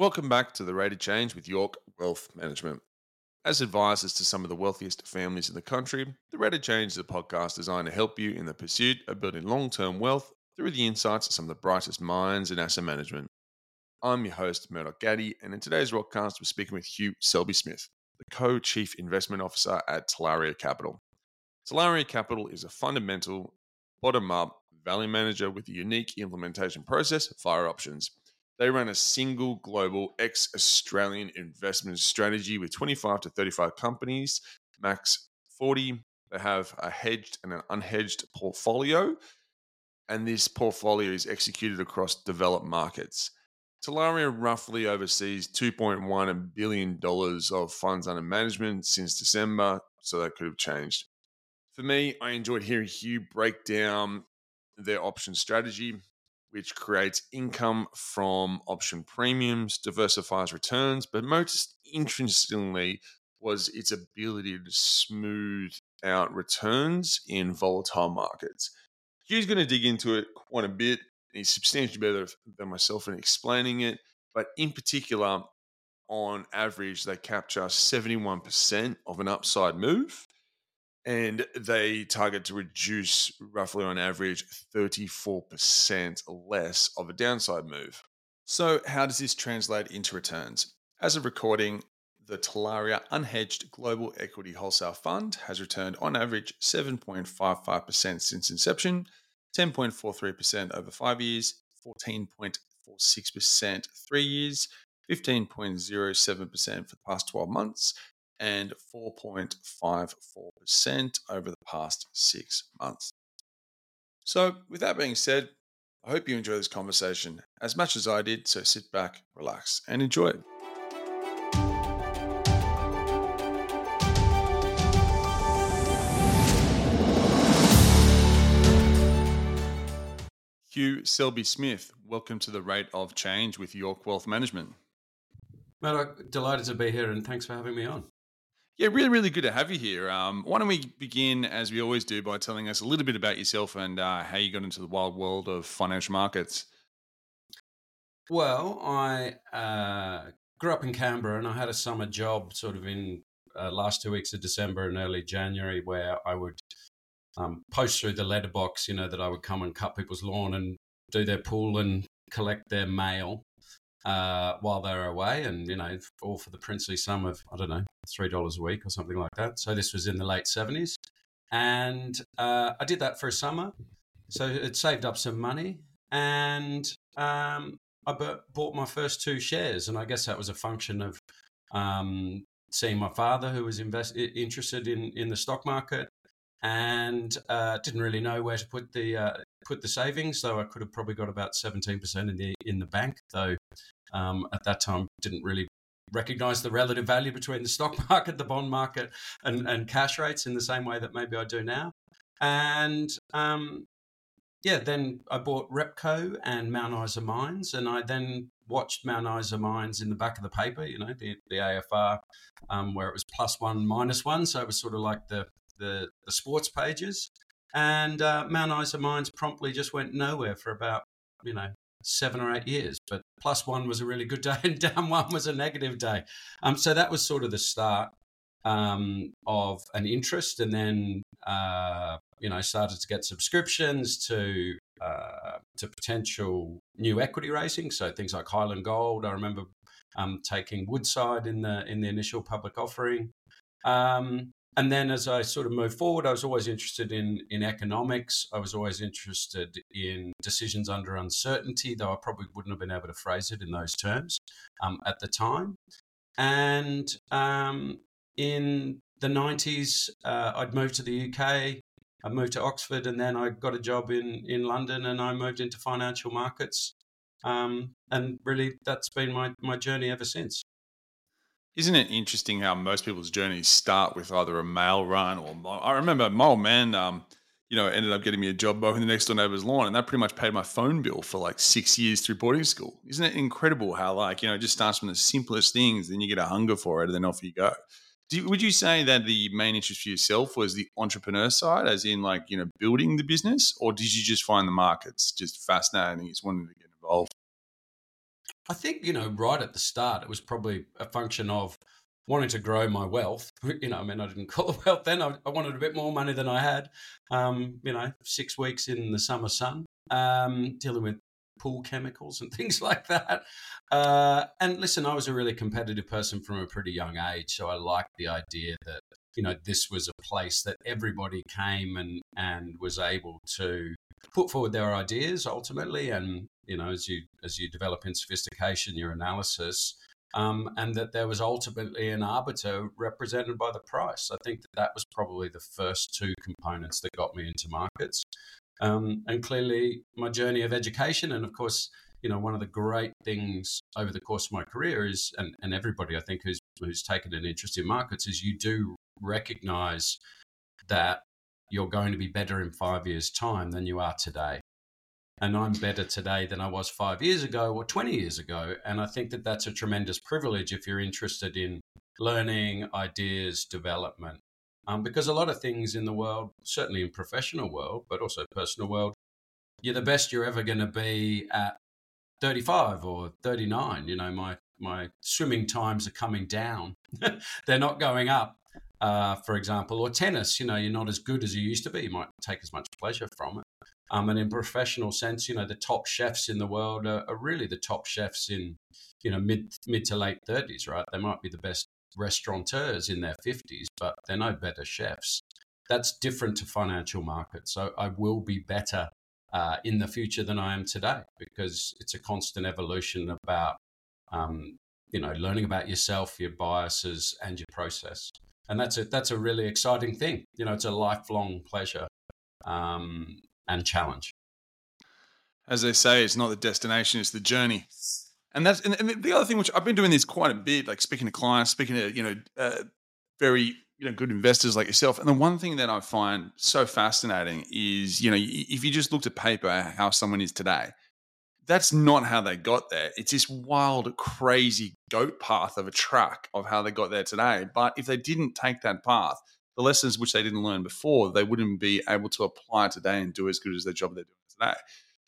Welcome back to the Rate of Change with York Wealth Management. As advisors to some of the wealthiest families in the country, the Rate of Change is a podcast designed to help you in the pursuit of building long term wealth through the insights of some of the brightest minds in asset management. I'm your host, Murdoch Gaddy, and in today's broadcast, we're speaking with Hugh Selby Smith, the co chief investment officer at Talaria Capital. Talaria Capital is a fundamental, bottom up value manager with a unique implementation process, Fire Options. They run a single global ex Australian investment strategy with 25 to 35 companies, max 40. They have a hedged and an unhedged portfolio, and this portfolio is executed across developed markets. Talaria roughly oversees $2.1 billion of funds under management since December, so that could have changed. For me, I enjoyed hearing Hugh break down their option strategy, which creates income from option premiums, diversifies returns, but most interestingly was its ability to smooth out returns in volatile markets. Hugh's going to dig into it quite a bit. He's substantially better than myself in explaining it, but in particular, on average, they capture 71% of an upside move and they target to reduce roughly on average 34% less of a downside move. So, how does this translate into returns? As of recording, the Talaria Unhedged Global Equity Wholesale Fund has returned on average 7.55% since inception, 10.43% over five years, 14.46% three years, 15.07% for the past 12 months, and 4.54% over the past six months. So, with that being said, I hope you enjoy this conversation as much as I did. So, sit back, relax, and enjoy it. Hugh Selby Smith, welcome to the Rate of Change with York Wealth Management. Matt, delighted to be here and thanks for having me on. Yeah, really, really good to have you here. Um, why don't we begin, as we always do, by telling us a little bit about yourself and uh, how you got into the wild world of financial markets? Well, I uh, grew up in Canberra and I had a summer job sort of in uh, last two weeks of December and early January where I would um, post through the letterbox, you know, that I would come and cut people's lawn and do their pool and collect their mail uh, while they were away, and you know, all for the princely sum of I don't know three dollars a week or something like that. So this was in the late seventies, and uh, I did that for a summer. So it saved up some money, and um, I bought my first two shares, and I guess that was a function of um, seeing my father, who was invest- interested in in the stock market, and uh, didn't really know where to put the uh, put the savings. So I could have probably got about seventeen percent in the in the bank, though um, at that time didn't really recognize the relative value between the stock market, the bond market, and, and cash rates in the same way that maybe I do now. And um, yeah, then I bought Repco and Mount Isa Mines, and I then watched Mount Isa Mines in the back of the paper, you know, the, the AFR, um, where it was plus one, minus one. So it was sort of like the, the, the sports pages. And uh, Mount Isa Mines promptly just went nowhere for about, you know, seven or eight years. But plus one was a really good day, and down one was a negative day. Um, so that was sort of the start um, of an interest, and then uh, you know started to get subscriptions to uh, to potential new equity raising. So things like Highland Gold. I remember um, taking Woodside in the in the initial public offering. Um, and then as I sort of moved forward, I was always interested in in economics. I was always interested in decisions under uncertainty, though I probably wouldn't have been able to phrase it in those terms um, at the time. And um, in the 90s, uh, I'd moved to the UK. I moved to Oxford, and then I got a job in in London, and I moved into financial markets. Um, and really, that's been my my journey ever since. Isn't it interesting how most people's journeys start with either a mail run or I remember my old man, um, you know, ended up getting me a job mowing the next door neighbor's lawn, and that pretty much paid my phone bill for like six years through boarding school. Isn't it incredible how like you know it just starts from the simplest things, then you get a hunger for it, and then off you go. You, would you say that the main interest for yourself was the entrepreneur side, as in like you know building the business, or did you just find the markets just fascinating? Just wanted to get involved. I think, you know, right at the start, it was probably a function of wanting to grow my wealth. You know, I mean, I didn't call it wealth then. I, I wanted a bit more money than I had. Um, you know, six weeks in the summer sun, um, dealing with pool chemicals and things like that. Uh, and listen, I was a really competitive person from a pretty young age, so I liked the idea that you know this was a place that everybody came and and was able to put forward their ideas ultimately, and you know as you as you develop in sophistication, your analysis. Um, and that there was ultimately an arbiter represented by the price. I think that that was probably the first two components that got me into markets. Um, and clearly, my journey of education, and of course, you know, one of the great things over the course of my career is, and, and everybody I think who's who's taken an interest in markets, is you do recognize that you're going to be better in five years' time than you are today. And I'm better today than I was five years ago or 20 years ago. And I think that that's a tremendous privilege if you're interested in learning, ideas, development. Um, because a lot of things in the world, certainly in professional world, but also personal world, you're the best you're ever going to be at 35 or 39. You know, my my swimming times are coming down; they're not going up. Uh, for example, or tennis. You know, you're not as good as you used to be. You might take as much pleasure from it. Um, and in professional sense, you know, the top chefs in the world are, are really the top chefs in, you know, mid mid to late 30s, right? They might be the best restaurateurs in their 50s, but they're no better chefs. That's different to financial markets. So I will be better uh, in the future than I am today because it's a constant evolution about, um, you know, learning about yourself, your biases, and your process. And that's a that's a really exciting thing. You know, it's a lifelong pleasure um, and challenge. As they say, it's not the destination; it's the journey. And that's and, the other thing, which I've been doing this quite a bit, like speaking to clients, speaking to you know uh, very you know good investors like yourself. And the one thing that I find so fascinating is you know if you just looked at paper how someone is today, that's not how they got there. It's this wild, crazy goat path of a track of how they got there today. But if they didn't take that path, the lessons which they didn't learn before, they wouldn't be able to apply today and do as good as the job they're doing today.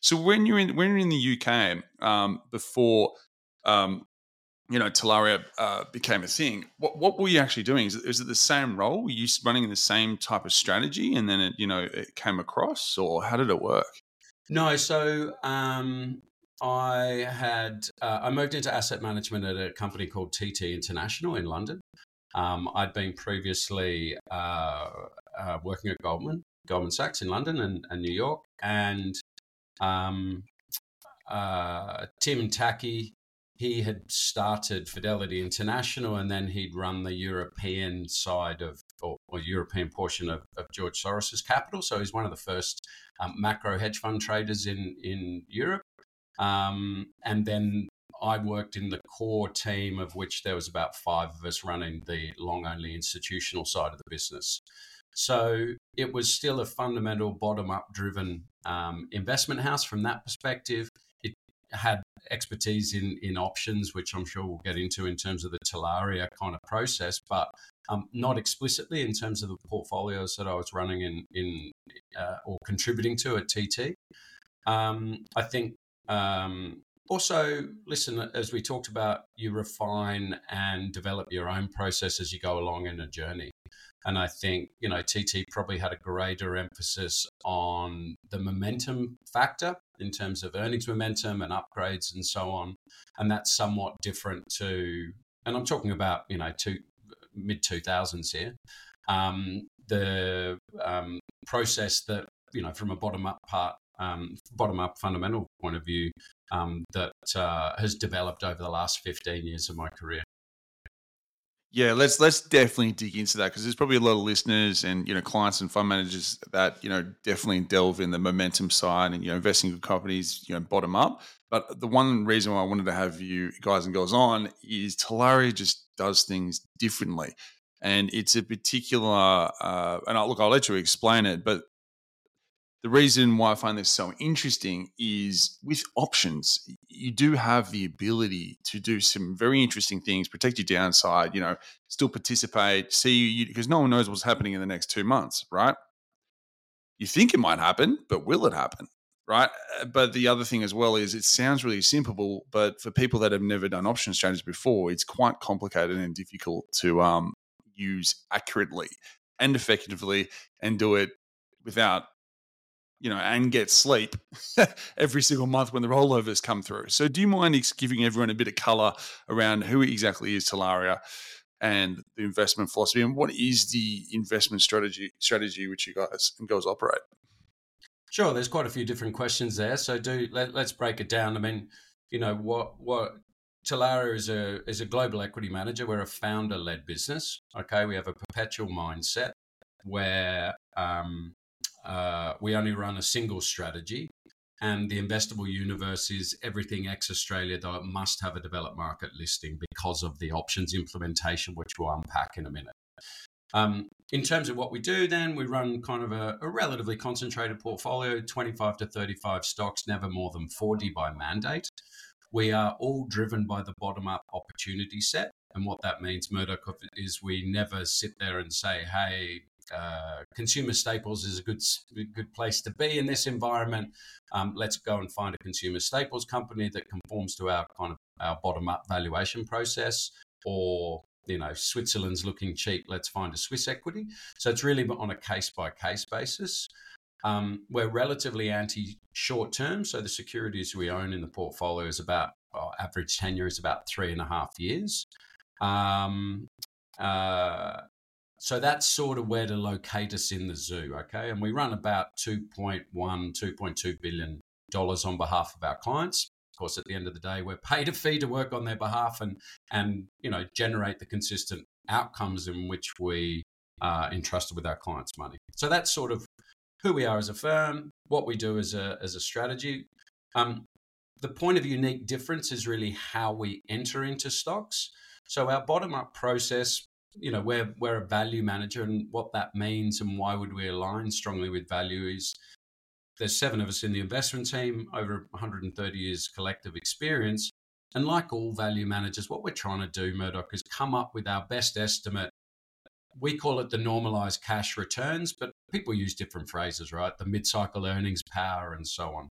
So when you're in when you're in the UK um, before um, you know Talaria uh, became a thing, what what were you actually doing? Is it, is it the same role? Were you running the same type of strategy, and then it you know it came across, or how did it work? No, so um, I had uh, I moved into asset management at a company called TT International in London. Um, I'd been previously uh, uh, working at Goldman, Goldman Sachs in London and, and New York, and um, uh, Tim Tacchi, he had started Fidelity International and then he'd run the European side of, or, or European portion of, of, George Soros's capital. So he's one of the first um, macro hedge fund traders in, in Europe. Um, and then I worked in the core team, of which there was about five of us running the long only institutional side of the business. So it was still a fundamental bottom up driven um, investment house from that perspective. It had expertise in, in options, which I'm sure we'll get into in terms of the Talaria kind of process, but um, not explicitly in terms of the portfolios that I was running in, in uh, or contributing to at TT. Um, I think um, also, listen, as we talked about, you refine and develop your own process as you go along in a journey. And I think, you know, TT probably had a greater emphasis on the momentum factor in terms of earnings momentum and upgrades and so on. And that's somewhat different to, and I'm talking about, you know, two, mid 2000s here. Um, the um, process that, you know, from a bottom up part, um, bottom up fundamental point of view um, that uh, has developed over the last 15 years of my career. Yeah, let's let's definitely dig into that because there's probably a lot of listeners and you know clients and fund managers that you know definitely delve in the momentum side and you know investing in companies you know bottom up. But the one reason why I wanted to have you guys and girls on is Talaria just does things differently, and it's a particular. Uh, and I'll, look, I'll let you explain it, but the reason why I find this so interesting is with options, you do have the ability to do some very interesting things, protect your downside, you know, still participate, see because no one knows what's happening in the next two months, right? You think it might happen, but will it happen? right? Uh, but the other thing as well is it sounds really simple, but for people that have never done option strategies before, it's quite complicated and difficult to um, use accurately and effectively and do it without you know, and get sleep every single month when the rollovers come through. So, do you mind giving everyone a bit of color around who exactly is Talaria and the investment philosophy, and what is the investment strategy strategy which you guys and girls operate? Sure, there's quite a few different questions there. So, do let, us break it down. I mean, you know, what what Talaria is a is a global equity manager. We're a founder led business. Okay, we have a perpetual mindset where um, uh, we only run a single strategy. And the investable universe is everything ex Australia, though it must have a developed market listing because of the options implementation, which we'll unpack in a minute. Um, in terms of what we do, then we run kind of a, a, relatively concentrated portfolio 25 to 35 stocks, never more than 40 by mandate. We are all driven by the bottom up opportunity set. And what that means, Murdoch, is we never sit there and say, hey, uh, consumer staples is a good good place to be in this environment. Um, let's go and find a consumer staples company that conforms to our kind of our bottom up valuation process, or you know Switzerland's looking cheap. Let's find a Swiss equity. So it's really on a case by case basis. Um, we're relatively anti short term, so the securities we own in the portfolio is about well, average tenure is about three and a half years. Um, uh, so that's sort of where to locate us in the zoo, okay? And we run about 2.1, 2.2 billion dollars on behalf of our clients. Of course, at the end of the day, we're paid a fee to work on their behalf and and you know generate the consistent outcomes in which we are entrusted with our clients' money. So that's sort of who we are as a firm, what we do as a as a strategy. Um, the point of unique difference is really how we enter into stocks. So our bottom up process you know we're we're a value manager and what that means and why would we align strongly with value is there's seven of us in the investment team over 130 years collective experience. And like all value managers what we're trying to do murdoch is come up with our best estimate. We call it the normalized cash returns but people use different phrases right? The mid-cycle earnings power and so on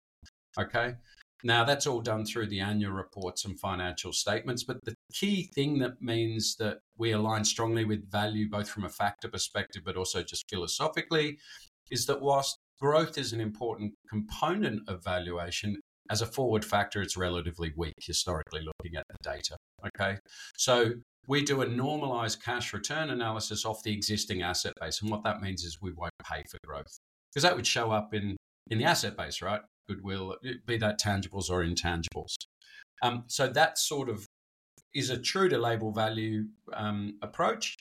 okay now, that's all done through the annual reports and financial statements. But the key thing that means that we align strongly with value, both from a factor perspective, but also just philosophically, is that whilst growth is an important component of valuation, as a forward factor, it's relatively weak historically looking at the data. Okay. So we do a normalized cash return analysis off the existing asset base. And what that means is we won't pay for growth because that would show up in, in the asset base, right? Goodwill, be that tangibles or intangibles. Um, so that sort of is a true to label value um, approach.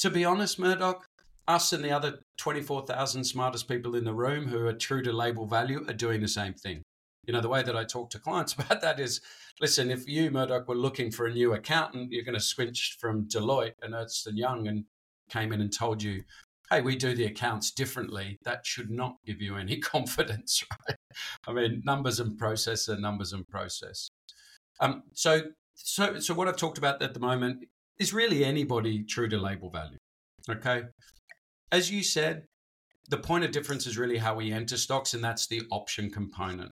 To be honest, Murdoch, us and the other 24,000 smartest people in the room who are true to label value are doing the same thing. You know, the way that I talk to clients about that is listen, if you, Murdoch, were looking for a new accountant, you're going to switch from Deloitte and Ernst Young and came in and told you, hey, we do the accounts differently, that should not give you any confidence, right? I mean, numbers and process are numbers and process. Um, so, so, so what I've talked about at the moment is really anybody true to label value. Okay, as you said, the point of difference is really how we enter stocks, and that's the option component.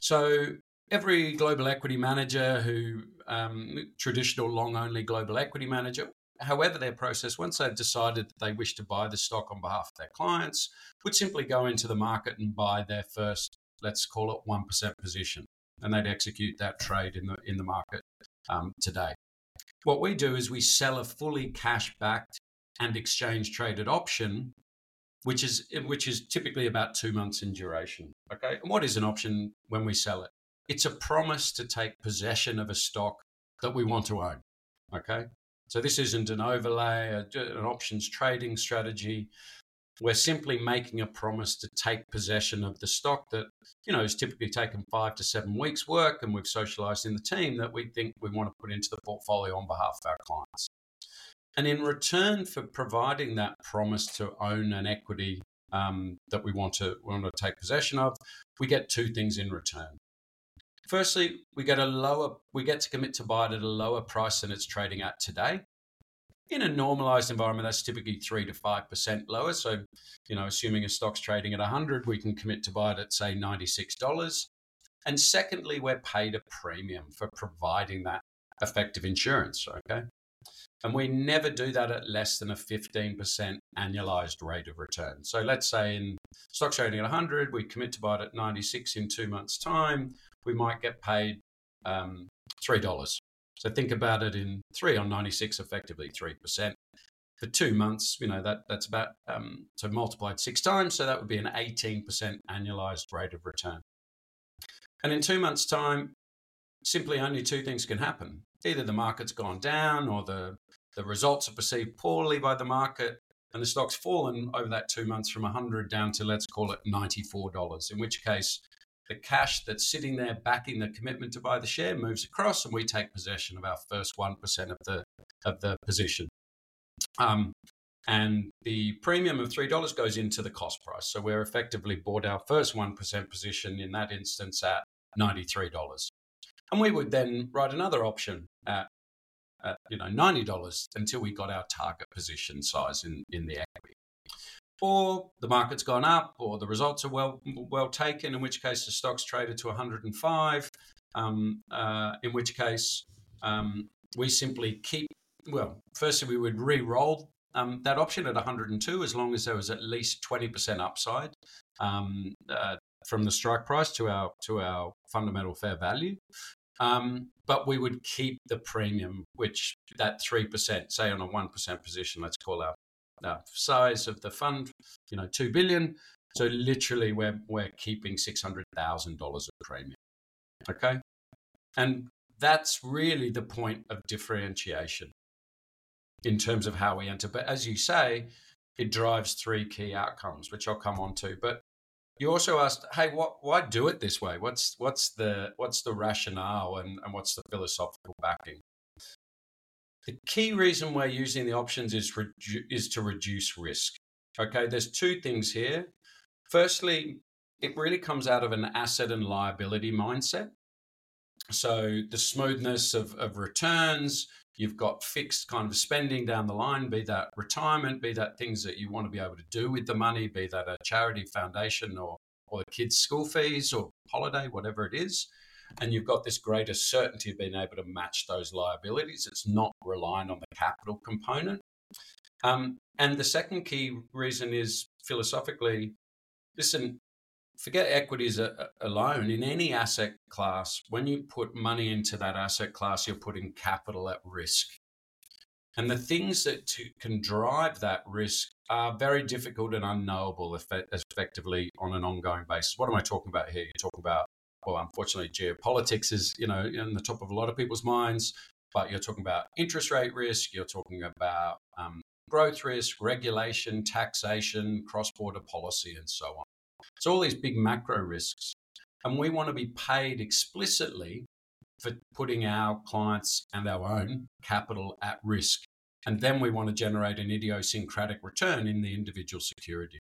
So every global equity manager who um, traditional long only global equity manager however their process, once they've decided that they wish to buy the stock on behalf of their clients, would simply go into the market and buy their first, let's call it 1% position. And they'd execute that trade in the, in the market um, today. What we do is we sell a fully cash backed and exchange traded option, which is, which is typically about two months in duration. Okay. And what is an option when we sell it? It's a promise to take possession of a stock that we want to own. Okay. So this isn't an overlay, an options trading strategy. We're simply making a promise to take possession of the stock that, you know, is typically taken five to seven weeks work and we've socialized in the team that we think we want to put into the portfolio on behalf of our clients. And in return for providing that promise to own an equity um, that we want to we want to take possession of, we get two things in return. Firstly, we get a lower, we get to commit to buy it at a lower price than it's trading at today. In a normalized environment, that's typically three to five percent lower. So, you know, assuming a stock's trading at 100, we can commit to buy it at say $96. And secondly, we're paid a premium for providing that effective insurance. Okay. And we never do that at less than a 15% annualized rate of return. So let's say in stock trading at 100, we commit to buy it at 96 in two months' time, we might get paid um, $3. So think about it in three on 96, effectively 3%. For two months, you know, that that's about, um, so multiplied six times. So that would be an 18% annualized rate of return. And in two months' time, simply only two things can happen. Either the market's gone down or the, the results are perceived poorly by the market and the stock's fallen over that two months from 100 down to, let's call it $94, in which case the cash that's sitting there backing the commitment to buy the share moves across and we take possession of our first 1% of the, of the position. Um, and the premium of $3 goes into the cost price. So we're effectively bought our first 1% position in that instance at $93. And we would then write another option at, at you know $90 until we got our target position size in, in the equity. Or the market's gone up, or the results are well well taken, in which case the stock's traded to 105, um, uh, in which case um, we simply keep, well, firstly, we would re roll um, that option at 102 as long as there was at least 20% upside um, uh, from the strike price to our to our fundamental fair value. Um, but we would keep the premium, which that three percent, say on a one percent position, let's call our, our size of the fund, you know, two billion. So literally, we're we're keeping six hundred thousand dollars of premium. Okay, and that's really the point of differentiation in terms of how we enter. But as you say, it drives three key outcomes, which I'll come on to. But you also asked, "Hey, what? Why do it this way? What's what's the what's the rationale and, and what's the philosophical backing?" The key reason we're using the options is redu- is to reduce risk. Okay, there's two things here. Firstly, it really comes out of an asset and liability mindset. So the smoothness of, of returns, You've got fixed kind of spending down the line, be that retirement, be that things that you want to be able to do with the money, be that a charity foundation or, or kids' school fees or holiday, whatever it is. And you've got this greater certainty of being able to match those liabilities. It's not relying on the capital component. Um, and the second key reason is philosophically listen, forget equities alone. In any asset class, when you put money into that asset class, you're putting capital at risk. And the things that to, can drive that risk are very difficult and unknowable effectively on an ongoing basis. What am I talking about here? You're talking about, well, unfortunately, geopolitics is, you know, in the top of a lot of people's minds, but you're talking about interest rate risk, you're talking about um, growth risk, regulation, taxation, cross border policy, and so on. So all these big macro risks. And we want to be paid explicitly for putting our clients and our own capital at risk. And then we want to generate an idiosyncratic return in the individual security.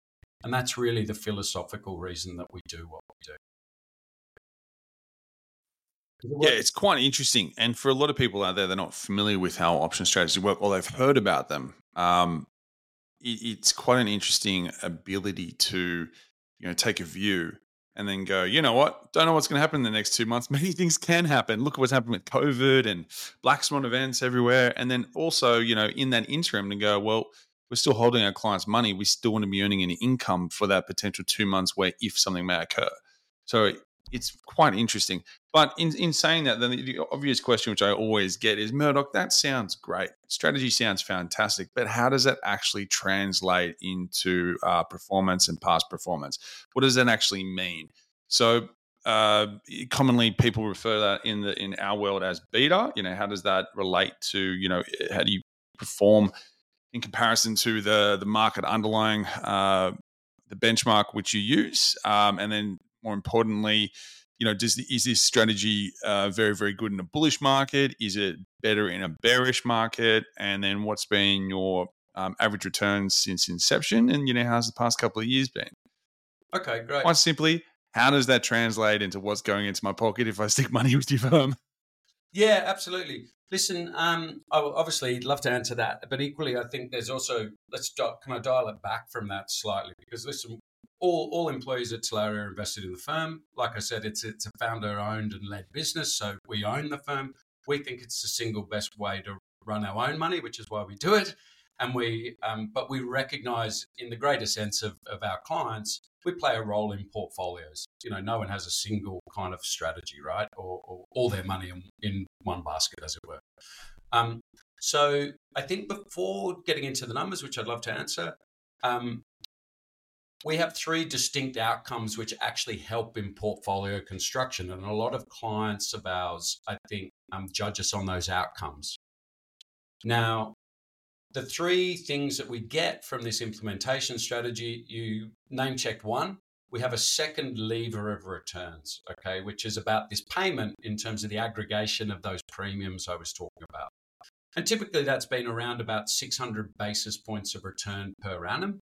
And that's really the philosophical reason that we do what Yeah, it's quite interesting. And for a lot of people out there, they're not familiar with how option strategies work or they've heard about them. Um, it, it's quite an interesting ability to you know, take a view and then go, you know what? Don't know what's going to happen in the next two months. Many things can happen. Look at what's happened with COVID and black swan events everywhere. And then also, you know, in that interim, to go, well, we're still holding our clients' money. We still want to be earning any income for that potential two months where if something may occur. So it's quite interesting. But in, in saying that, then the obvious question, which I always get, is Murdoch, that sounds great. Strategy sounds fantastic, but how does that actually translate into uh, performance and past performance? What does that actually mean? So, uh, commonly people refer that in the in our world as beta. You know, how does that relate to you know how do you perform in comparison to the the market underlying uh, the benchmark which you use, um, and then more importantly, you know, does the, is this strategy uh, very, very good in a bullish market? Is it better in a bearish market? And then what's been your um, average returns since inception? And, you know, how's the past couple of years been? Okay, great. Quite simply, how does that translate into what's going into my pocket if I stick money with your firm? Yeah, absolutely. Listen, um, I will obviously love to answer that, but equally, I think there's also let's can I dial it back from that slightly because listen, all all employees at Talaria are invested in the firm. Like I said, it's it's a founder owned and led business, so we own the firm. We think it's the single best way to run our own money, which is why we do it. And we, um, but we recognise, in the greater sense of, of our clients, we play a role in portfolios. You know, no one has a single kind of strategy, right, or, or all their money in, in one basket, as it were. Um, so I think before getting into the numbers, which I'd love to answer, um, we have three distinct outcomes which actually help in portfolio construction. And a lot of clients of ours, I think, um, judge us on those outcomes. Now, the three things that we get from this implementation strategy, you name checked one. We have a second lever of returns, okay, which is about this payment in terms of the aggregation of those premiums I was talking about. And typically that's been around about 600 basis points of return per annum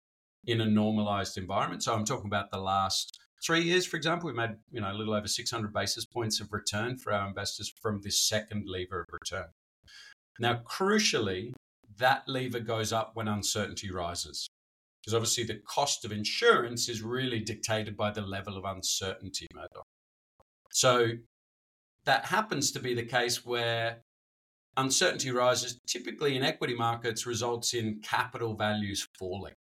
in a normalized environment. So I'm talking about the last three years, for example, we made you know a little over 600 basis points of return for our investors from this second lever of return. Now, crucially, that lever goes up when uncertainty rises. Because obviously, the cost of insurance is really dictated by the level of uncertainty, Murdoch. So, that happens to be the case where uncertainty rises, typically in equity markets, results in capital values falling.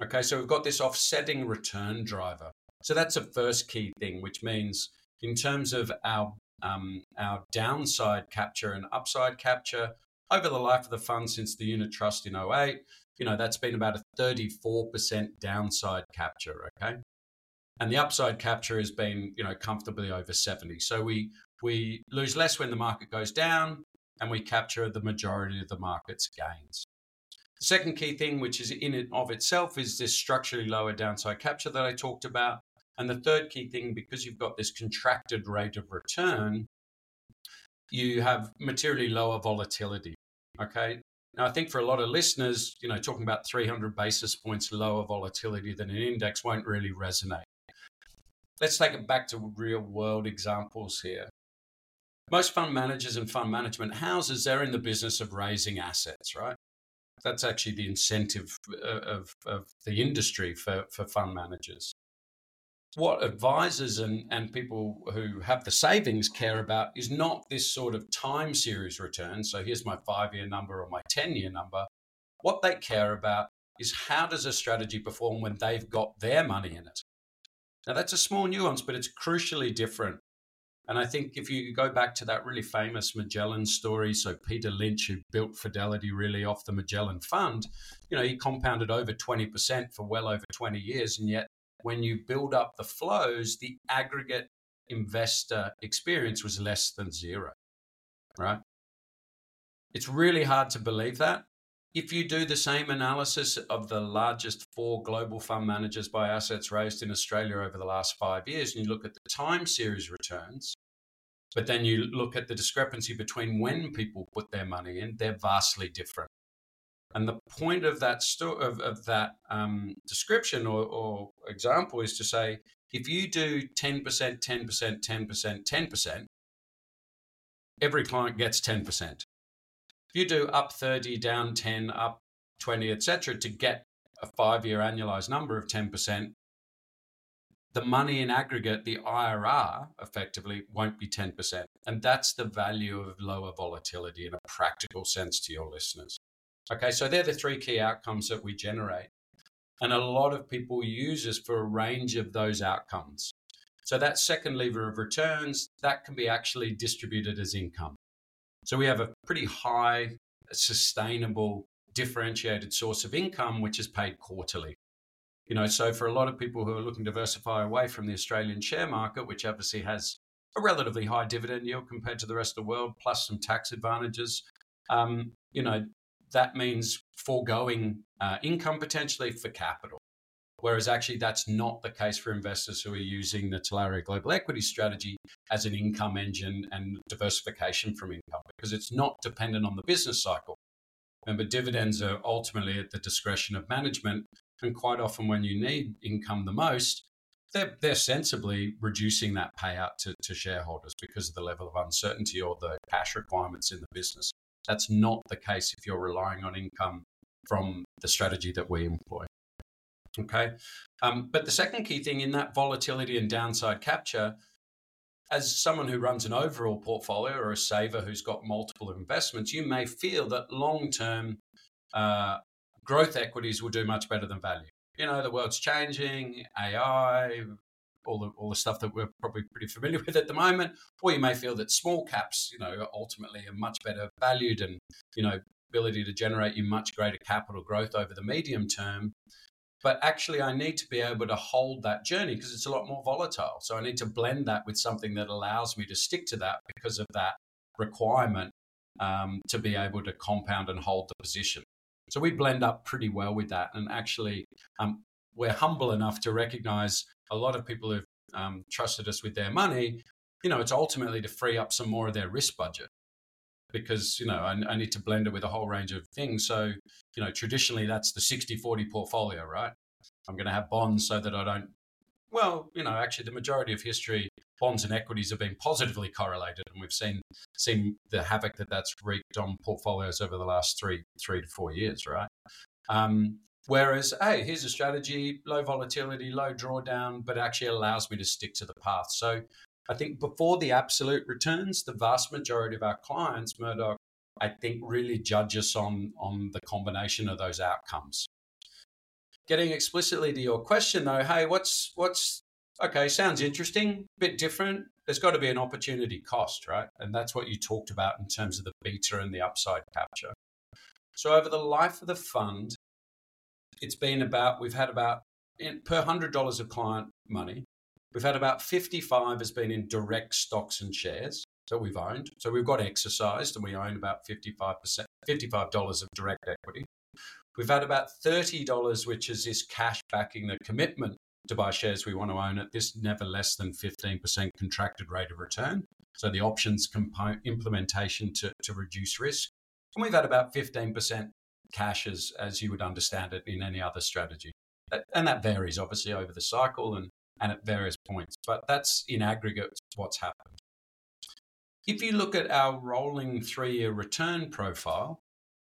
Okay, so we've got this offsetting return driver. So that's a first key thing, which means in terms of our um, our downside capture and upside capture over the life of the fund since the unit trust in 08, you know, that's been about a 34% downside capture, okay? And the upside capture has been, you know, comfortably over 70. So we we lose less when the market goes down and we capture the majority of the market's gains. The second key thing, which is in and of itself, is this structurally lower downside capture that I talked about. And the third key thing, because you've got this contracted rate of return, you have materially lower volatility. Okay. Now, I think for a lot of listeners, you know, talking about 300 basis points lower volatility than an index won't really resonate. Let's take it back to real world examples here. Most fund managers and fund management houses, they're in the business of raising assets, right? That's actually the incentive uh, of, of the industry for, for fund managers. What advisors and, and people who have the savings care about is not this sort of time series return. So here's my five year number or my 10 year number. What they care about is how does a strategy perform when they've got their money in it? Now, that's a small nuance, but it's crucially different and I think if you go back to that really famous Magellan story, so Peter Lynch, who built Fidelity really off the Magellan Fund, you know, he compounded over 20% for well over 20 years. And yet, when you build up the flows, the aggregate investor experience was less than zero, right? It's really hard to believe that. If you do the same analysis of the largest four global fund managers by assets raised in Australia over the last five years, and you look at the time series returns, but then you look at the discrepancy between when people put their money in, they're vastly different. And the point of that sto- of, of that um, description or, or example is to say, if you do 10%, 10%, 10%, 10%, every client gets 10% you do up 30, down 10, up 20, etc., to get a five year annualized number of 10%, the money in aggregate, the IRR effectively won't be 10%. And that's the value of lower volatility in a practical sense to your listeners. Okay, so they're the three key outcomes that we generate. And a lot of people use us for a range of those outcomes. So that second lever of returns, that can be actually distributed as income. So we have a pretty high, sustainable, differentiated source of income, which is paid quarterly. You know, so for a lot of people who are looking to diversify away from the Australian share market, which obviously has a relatively high dividend yield compared to the rest of the world, plus some tax advantages, um, you know, that means foregoing uh, income potentially for capital. Whereas actually, that's not the case for investors who are using the Talaria Global Equity strategy as an income engine and diversification from income because it's not dependent on the business cycle. Remember, dividends are ultimately at the discretion of management. And quite often, when you need income the most, they're, they're sensibly reducing that payout to, to shareholders because of the level of uncertainty or the cash requirements in the business. That's not the case if you're relying on income from the strategy that we employ. Okay. Um, but the second key thing in that volatility and downside capture, as someone who runs an overall portfolio or a saver who's got multiple investments, you may feel that long term uh, growth equities will do much better than value. You know, the world's changing, AI, all the all the stuff that we're probably pretty familiar with at the moment. Or you may feel that small caps, you know, ultimately are much better valued and, you know, ability to generate you much greater capital growth over the medium term. But actually, I need to be able to hold that journey because it's a lot more volatile. So I need to blend that with something that allows me to stick to that because of that requirement um, to be able to compound and hold the position. So we blend up pretty well with that. And actually, um, we're humble enough to recognize a lot of people who've um, trusted us with their money. You know, it's ultimately to free up some more of their risk budget because, you know, I, I need to blend it with a whole range of things. So, you know, traditionally that's the 60 40 portfolio, right? I'm going to have bonds so that I don't well, you know, actually, the majority of history, bonds and equities have been positively correlated, and we've seen seen the havoc that that's wreaked on portfolios over the last three three to four years, right? Um, whereas, hey, here's a strategy: low volatility, low drawdown, but actually allows me to stick to the path. So, I think before the absolute returns, the vast majority of our clients, Murdoch, I think, really judge us on on the combination of those outcomes getting explicitly to your question though, hey, what's what's okay, sounds interesting, a bit different. There's got to be an opportunity cost, right? And that's what you talked about in terms of the beta and the upside capture. So over the life of the fund, it's been about we've had about per hundred dollars of client money, we've had about 55 has been in direct stocks and shares that we've owned. So we've got exercised and we own about 55%, $55 of direct equity. We've had about $30, which is this cash backing the commitment to buy shares we want to own at this never less than 15% contracted rate of return. So the options component implementation to, to reduce risk. And we've had about 15% cash as, as you would understand it in any other strategy. And that varies obviously over the cycle and, and at various points, but that's in aggregate what's happened. If you look at our rolling three year return profile,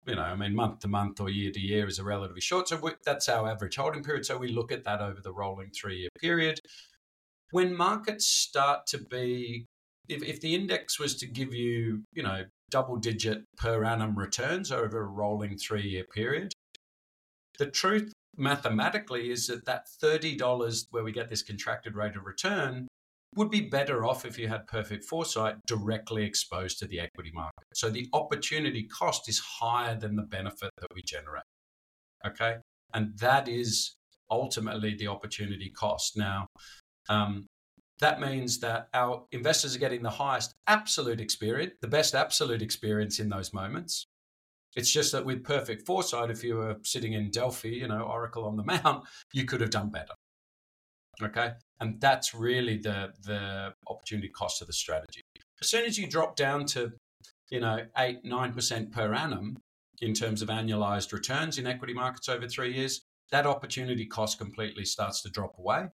you know, I mean, month to month or year to year is a relatively short. So we, that's our average holding period. So we look at that over the rolling three year period. When markets start to be, if, if the index was to give you, you know, double digit per annum returns over a rolling three year period, the truth mathematically is that that $30 where we get this contracted rate of return would be better off if you had perfect foresight directly exposed to the equity market. So the opportunity cost is higher than the benefit that we generate. Okay. And that is ultimately the opportunity cost. Now, um, that means that our investors are getting the highest absolute experience, the best absolute experience in those moments. It's just that with perfect foresight, if you were sitting in Delphi, you know, Oracle on the Mount, you could have done better. Okay. And that's really the the opportunity cost of the strategy. As soon as you drop down to, you know, eight, nine percent per annum in terms of annualized returns in equity markets over three years, that opportunity cost completely starts to drop away.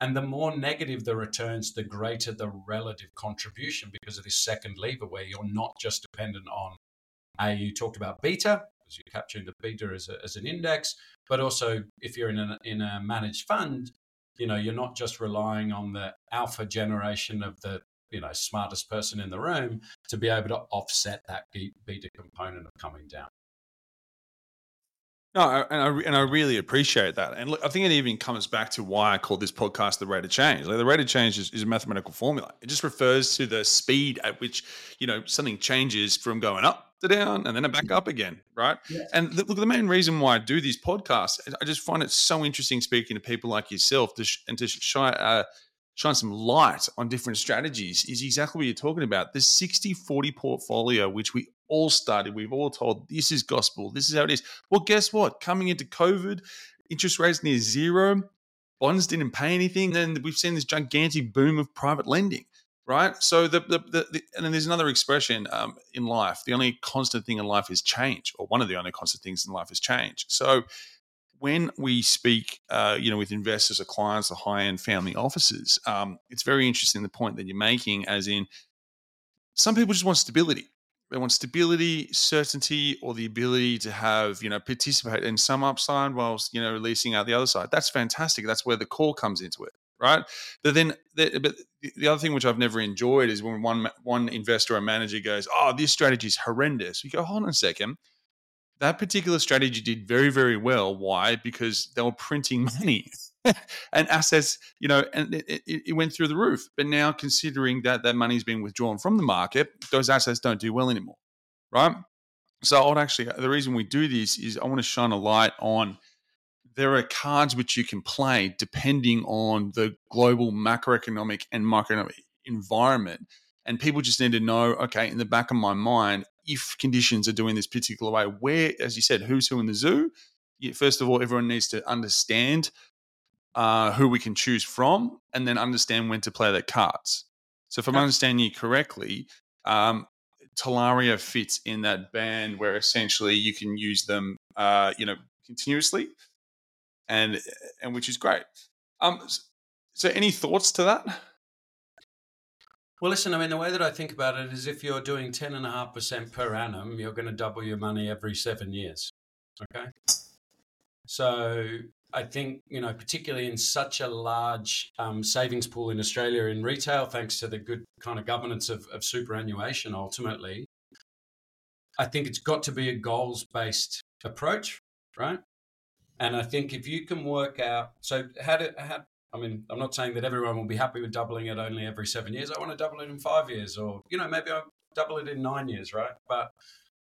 And the more negative the returns, the greater the relative contribution because of this second lever where you're not just dependent on a you talked about beta, because you're capturing the beta as, a, as an index, but also if you're in a, in a managed fund, you know you're not just relying on the alpha generation of the you know smartest person in the room to be able to offset that beta component of coming down no, and I and I really appreciate that. And look, I think it even comes back to why I call this podcast the rate of change. Like the rate of change is, is, a mathematical formula. It just refers to the speed at which you know something changes from going up to down and then back up again, right? Yes. And the, look, the main reason why I do these podcasts, I just find it so interesting speaking to people like yourself to sh- and to shine uh, shine some light on different strategies. Is exactly what you're talking about. The 60-40 portfolio, which we all started. We've all told this is gospel. This is how it is. Well, guess what? Coming into COVID, interest rates near zero, bonds didn't pay anything. Then we've seen this gigantic boom of private lending, right? So the, the, the, the and then there's another expression um, in life. The only constant thing in life is change, or one of the only constant things in life is change. So when we speak, uh, you know, with investors or clients or high end family offices, um, it's very interesting the point that you're making, as in some people just want stability. They want stability, certainty, or the ability to have, you know, participate in some upside whilst, you know, releasing out the other side. That's fantastic. That's where the call comes into it, right? But then, the, but the other thing which I've never enjoyed is when one one investor or manager goes, "Oh, this strategy is horrendous." We go, "Hold on a second that particular strategy did very, very well. Why? Because they were printing money and assets, you know, and it, it, went through the roof. But now, considering that that money is being withdrawn from the market, those assets don't do well anymore, right? So, I would actually, the reason we do this is I want to shine a light on there are cards which you can play depending on the global macroeconomic and microeconomic environment. And people just need to know, okay, in the back of my mind, if conditions are doing this particular way, where, as you said, who's who in the zoo? First of all, everyone needs to understand uh, who we can choose from, and then understand when to play their cards. So, if I'm understanding you correctly, um, Talaria fits in that band where essentially you can use them, uh, you know, continuously, and and which is great. Um, so, any thoughts to that? Well, listen, I mean, the way that I think about it is if you're doing 10.5% per annum, you're going to double your money every seven years. Okay. So I think, you know, particularly in such a large um, savings pool in Australia in retail, thanks to the good kind of governance of, of superannuation ultimately, I think it's got to be a goals based approach, right? And I think if you can work out, so how do, how, I mean, I'm not saying that everyone will be happy with doubling it only every seven years. I want to double it in five years, or you know, maybe I'll double it in nine years, right? But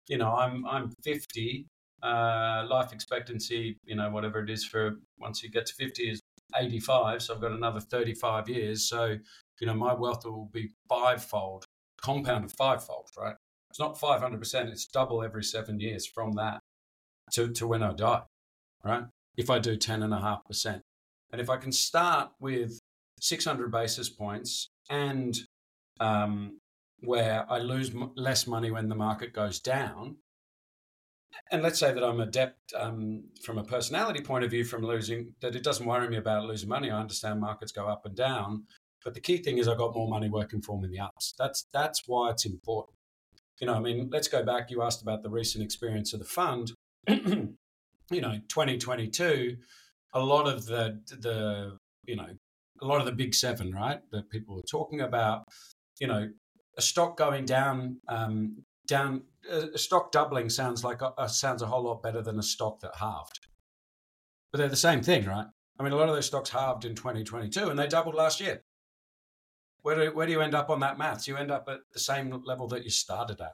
you know, I'm I'm 50. Uh, life expectancy, you know, whatever it is for once you get to 50 is 85. So I've got another 35 years. So you know, my wealth will be fivefold, compounded fivefold, right? It's not 500%. It's double every seven years from that to to when I die, right? If I do 10.5%. And if I can start with 600 basis points and um, where I lose m- less money when the market goes down, and let's say that I'm adept um, from a personality point of view from losing, that it doesn't worry me about losing money. I understand markets go up and down, but the key thing is I've got more money working for me in the ups. That's that's why it's important. You know, I mean, let's go back. You asked about the recent experience of the fund. you know, 2022 a lot of the the you know a lot of the big seven, right? That people were talking about. You know, a stock going down um, down a stock doubling sounds like a, sounds a whole lot better than a stock that halved. But they're the same thing, right? I mean, a lot of those stocks halved in 2022 and they doubled last year. Where do, where do you end up on that maths? You end up at the same level that you started at.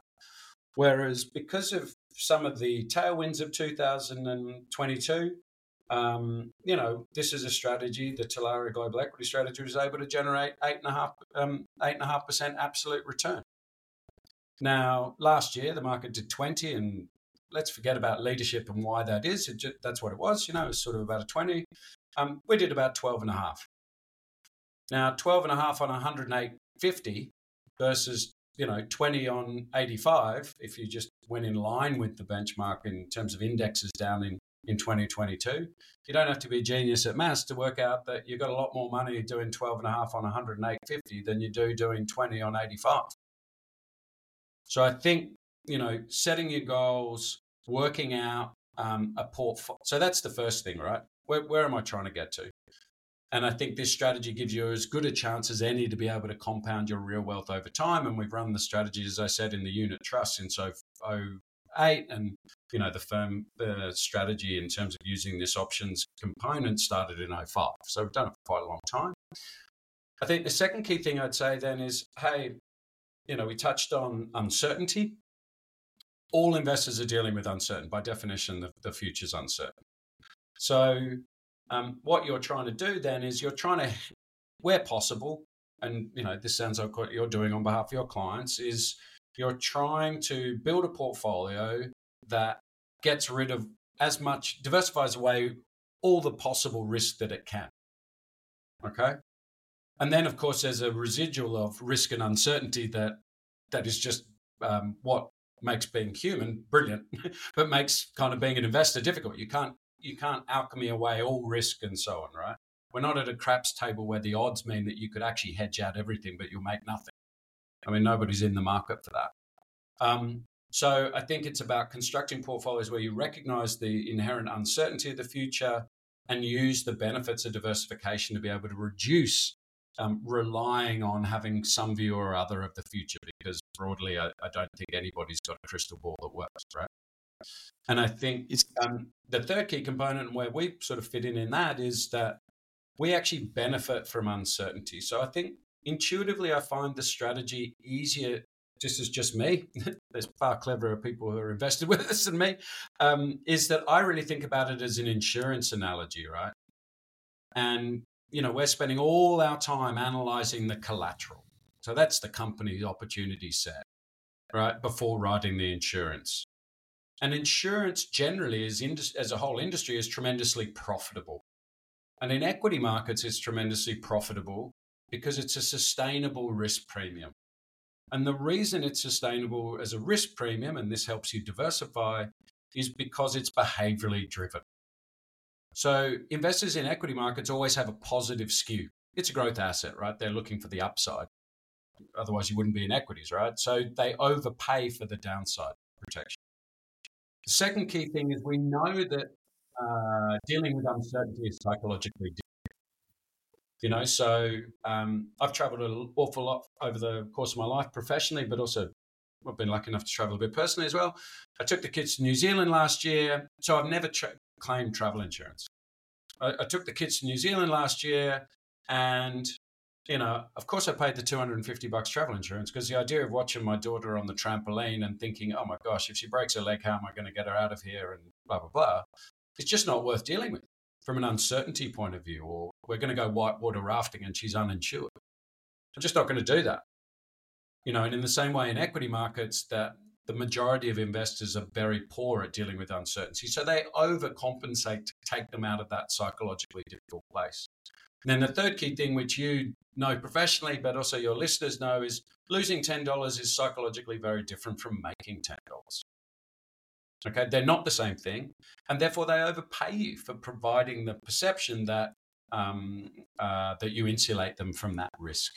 Whereas because of some of the tailwinds of 2022, um, you know, this is a strategy. The Talaria Global Equity Strategy was able to generate eight and a half, um, absolute return. Now, last year the market did twenty, and let's forget about leadership and why that is. Just, that's what it was. You know, it was sort of about a twenty. Um, we did about 12 and a half. Now, 12 and a half on 108.50 versus you know 20 on 85 if you just went in line with the benchmark in terms of indexes down in in 2022. You don't have to be a genius at maths to work out that you've got a lot more money doing 12 and a half on 108.50 than you do doing 20 on 85. So I think, you know, setting your goals, working out um, a portfolio. So that's the first thing, right? Where, where am I trying to get to? And I think this strategy gives you as good a chance as any to be able to compound your real wealth over time. And we've run the strategy, as I said, in the unit trust since 08 and you know the firm the strategy in terms of using this options component started in 05 so we've done it for quite a long time. I think the second key thing i'd say then is hey you know we touched on uncertainty. All investors are dealing with uncertain. By definition the, the future's uncertain. So um, what you're trying to do then is you're trying to where possible and you know this sounds like what you're doing on behalf of your clients is you're trying to build a portfolio that gets rid of as much, diversifies away all the possible risk that it can. Okay. And then, of course, there's a residual of risk and uncertainty that that is just um, what makes being human brilliant, but makes kind of being an investor difficult. You can't you can't alchemy away all risk and so on, right? We're not at a craps table where the odds mean that you could actually hedge out everything, but you'll make nothing. I mean, nobody's in the market for that. Um, so I think it's about constructing portfolios where you recognize the inherent uncertainty of the future and use the benefits of diversification to be able to reduce um, relying on having some view or other of the future because broadly I, I, don't think anybody's got a crystal ball that works right and i think um, the third key component where we sort of fit in in that is that we actually benefit from uncertainty so i think intuitively i find the strategy easier this is just me there's far cleverer people who are invested with us than me um, is that i really think about it as an insurance analogy right and you know, we're spending all our time analyzing the collateral. So that's the company's opportunity set, right? Before writing the insurance. And insurance generally, is as a whole industry, is tremendously profitable. And in equity markets, it's tremendously profitable because it's a sustainable risk premium. And the reason it's sustainable as a risk premium, and this helps you diversify, is because it's behaviorally driven. So investors in equity markets always have a positive skew. It's a growth asset, right? They're looking for the upside. Otherwise, you wouldn't be in equities, right? So they overpay for the downside protection. The second key thing is we know that uh, dealing with uncertainty is psychologically difficult. You know, so um, I've traveled an awful lot over the course of my life professionally, but also I've been lucky enough to travel a bit personally as well. I took the kids to New Zealand last year, so I've never tra- claim travel insurance. I, I took the kids to New Zealand last year, and you know, of course, I paid the 250 bucks travel insurance because the idea of watching my daughter on the trampoline and thinking, oh my gosh, if she breaks her leg, how am I going to get her out of here? And blah, blah, blah. It's just not worth dealing with from an uncertainty point of view. Or we're going to go whitewater rafting and she's uninsured. I'm just not going to do that. You know, and in the same way in equity markets, that the majority of investors are very poor at dealing with uncertainty. So they overcompensate to take them out of that psychologically difficult place. And then the third key thing, which you know professionally, but also your listeners know, is losing $10 is psychologically very different from making $10. Okay, they're not the same thing. And therefore, they overpay you for providing the perception that, um, uh, that you insulate them from that risk.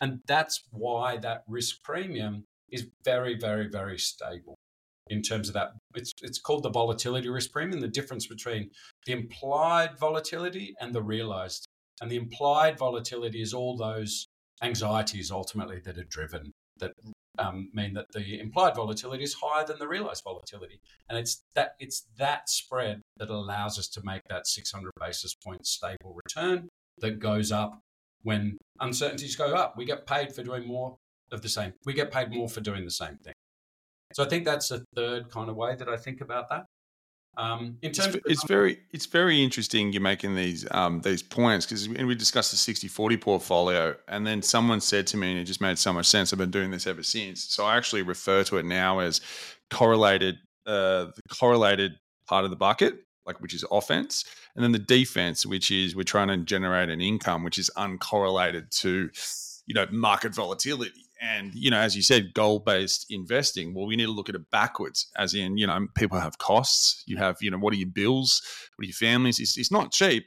And that's why that risk premium is very, very, very stable in terms of that. It's, it's called the volatility risk premium, the difference between the implied volatility and the realized. And the implied volatility is all those anxieties ultimately that are driven that um, mean that the implied volatility is higher than the realized volatility. And it's that it's that spread that allows us to make that 600 basis point stable return that goes up when uncertainties go up. We get paid for doing more of the same. We get paid more for doing the same thing. So I think that's the third kind of way that I think about that. Um, in terms, it's, it's very it's very interesting you're making these um, these points because we discussed the 60-40 portfolio, and then someone said to me, and it just made so much sense. I've been doing this ever since. So I actually refer to it now as correlated uh, the correlated part of the bucket, like which is offense, and then the defense, which is we're trying to generate an income which is uncorrelated to you know market volatility and you know as you said goal based investing well we need to look at it backwards as in you know people have costs you have you know what are your bills what are your families it's, it's not cheap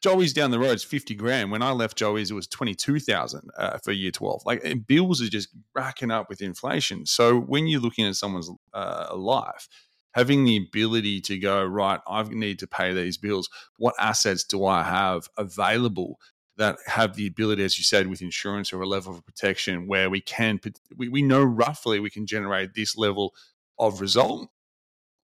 Joey's down the road is 50 grand. When I left Joey's, it was 22,000 uh, for year 12. Like bills are just racking up with inflation. So when you're looking at someone's uh, life, having the ability to go, right, I need to pay these bills. What assets do I have available that have the ability, as you said, with insurance or a level of protection where we can, we, we know roughly we can generate this level of result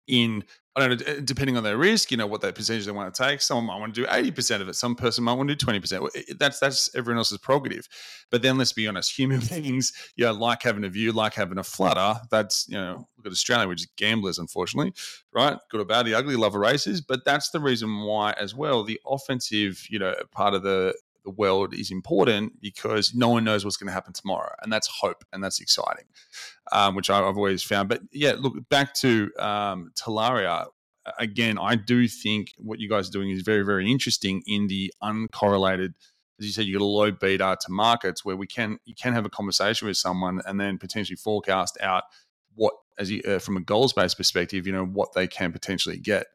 in, I don't know, eh, depending on their risk, you know, what that percentage they want to take. Someone might want to do 80% of it. Some person might want to do 20%. That's, that's everyone else's prerogative. But then let's be honest, human beings, you know, like having a view, like having a flutter. That's, you know, look at Australia, we're just gamblers, unfortunately, right? Good or bad, the ugly, love of races. But that's the reason why, as well, the offensive, you know, part of the the world is important because no one knows what's going to happen tomorrow, and that's hope, and that's exciting, um, which I've always found. But yeah, look back to um, Talaria again. I do think what you guys are doing is very, very interesting in the uncorrelated. As you said, you get a low beta to markets where we can you can have a conversation with someone and then potentially forecast out what as you, uh, from a goals based perspective, you know what they can potentially get.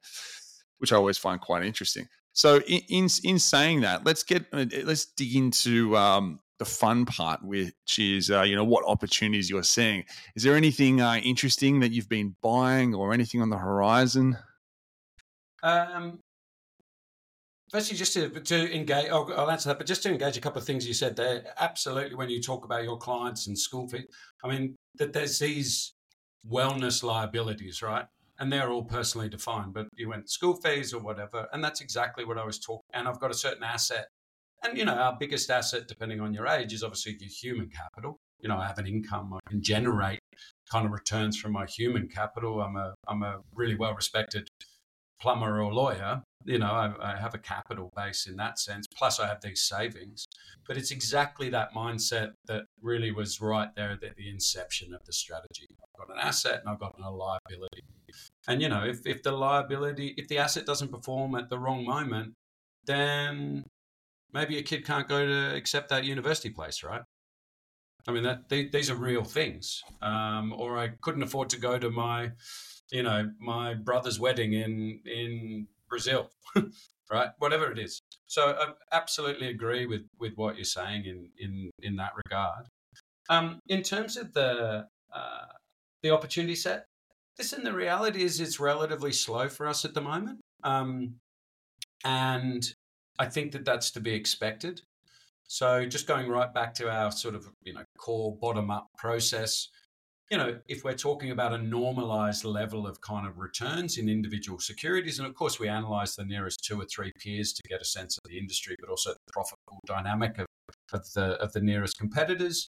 Which I always find quite interesting. So in in, in saying that, let's get uh, let's dig into um, the fun part, which is uh, you know what opportunities you're seeing. Is there anything uh, interesting that you've been buying or anything on the horizon? Um, Firstly, just to, to engage, I'll, I'll, answer that, but just to engage a couple of things you said there. Absolutely, when you talk about your clients and school fees, I mean, that there's these wellness liabilities, right? And they're all personally defined, but you went school fees or whatever. And that's exactly what I was talking. And I've got a certain asset. And, you know, our biggest asset, depending on your age, is obviously your human capital. You know, I have an income, I can generate kind of returns from my human capital. I'm a, I'm a really well respected plumber or lawyer, you know, I, I, have a capital base in that sense. Plus, I have these savings. But it's exactly that mindset that really was right there at the inception of the strategy. I've got an asset and I've got a liability. And, you know, if, if the liability, if the asset doesn't perform at the wrong moment, then maybe a kid can't go to accept that university place, right? I mean, that they, these are real things. Um, or I couldn't afford to go to my you know, my brother's wedding in in Brazil, right? Whatever it is. So I absolutely agree with with what you're saying in in in that regard. Um, in terms of the uh, the opportunity set, listen, the reality is it's relatively slow for us at the moment, um, and I think that that's to be expected. So just going right back to our sort of you know core bottom up process you know, if we're talking about a normalized level of kind of returns in individual securities, and of course we analyze the nearest two or three peers to get a sense of the industry, but also the profit pool dynamic of, of the of the nearest competitors.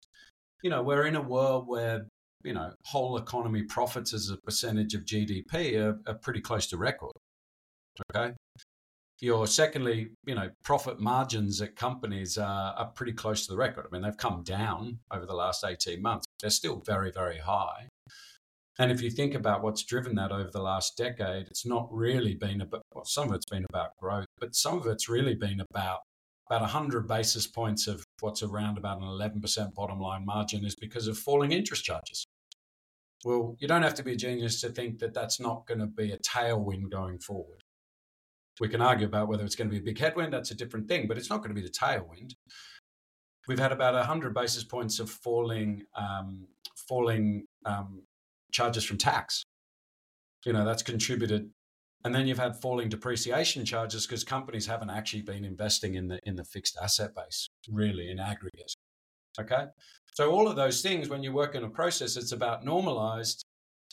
You know, we're in a world where you know whole economy profits as a percentage of GDP are, are pretty close to record. Okay, your secondly, you know, profit margins at companies are, are pretty close to the record. I mean, they've come down over the last 18 months. They're still very, very high. And if you think about what's driven that over the last decade, it's not really been about, well, some of it's been about growth, but some of it's really been about about 100 basis points of what's around about an 11% bottom line margin is because of falling interest charges. Well, you don't have to be a genius to think that that's not going to be a tailwind going forward. We can argue about whether it's going to be a big headwind. That's a different thing, but it's not going to be the tailwind. We've had about 100 basis points of falling, um, falling um, charges from tax. You know, that's contributed. And then you've had falling depreciation charges because companies haven't actually been investing in the in the fixed asset base, really, in aggregate. Okay. So all of those things, when you work in a process, it's about normalized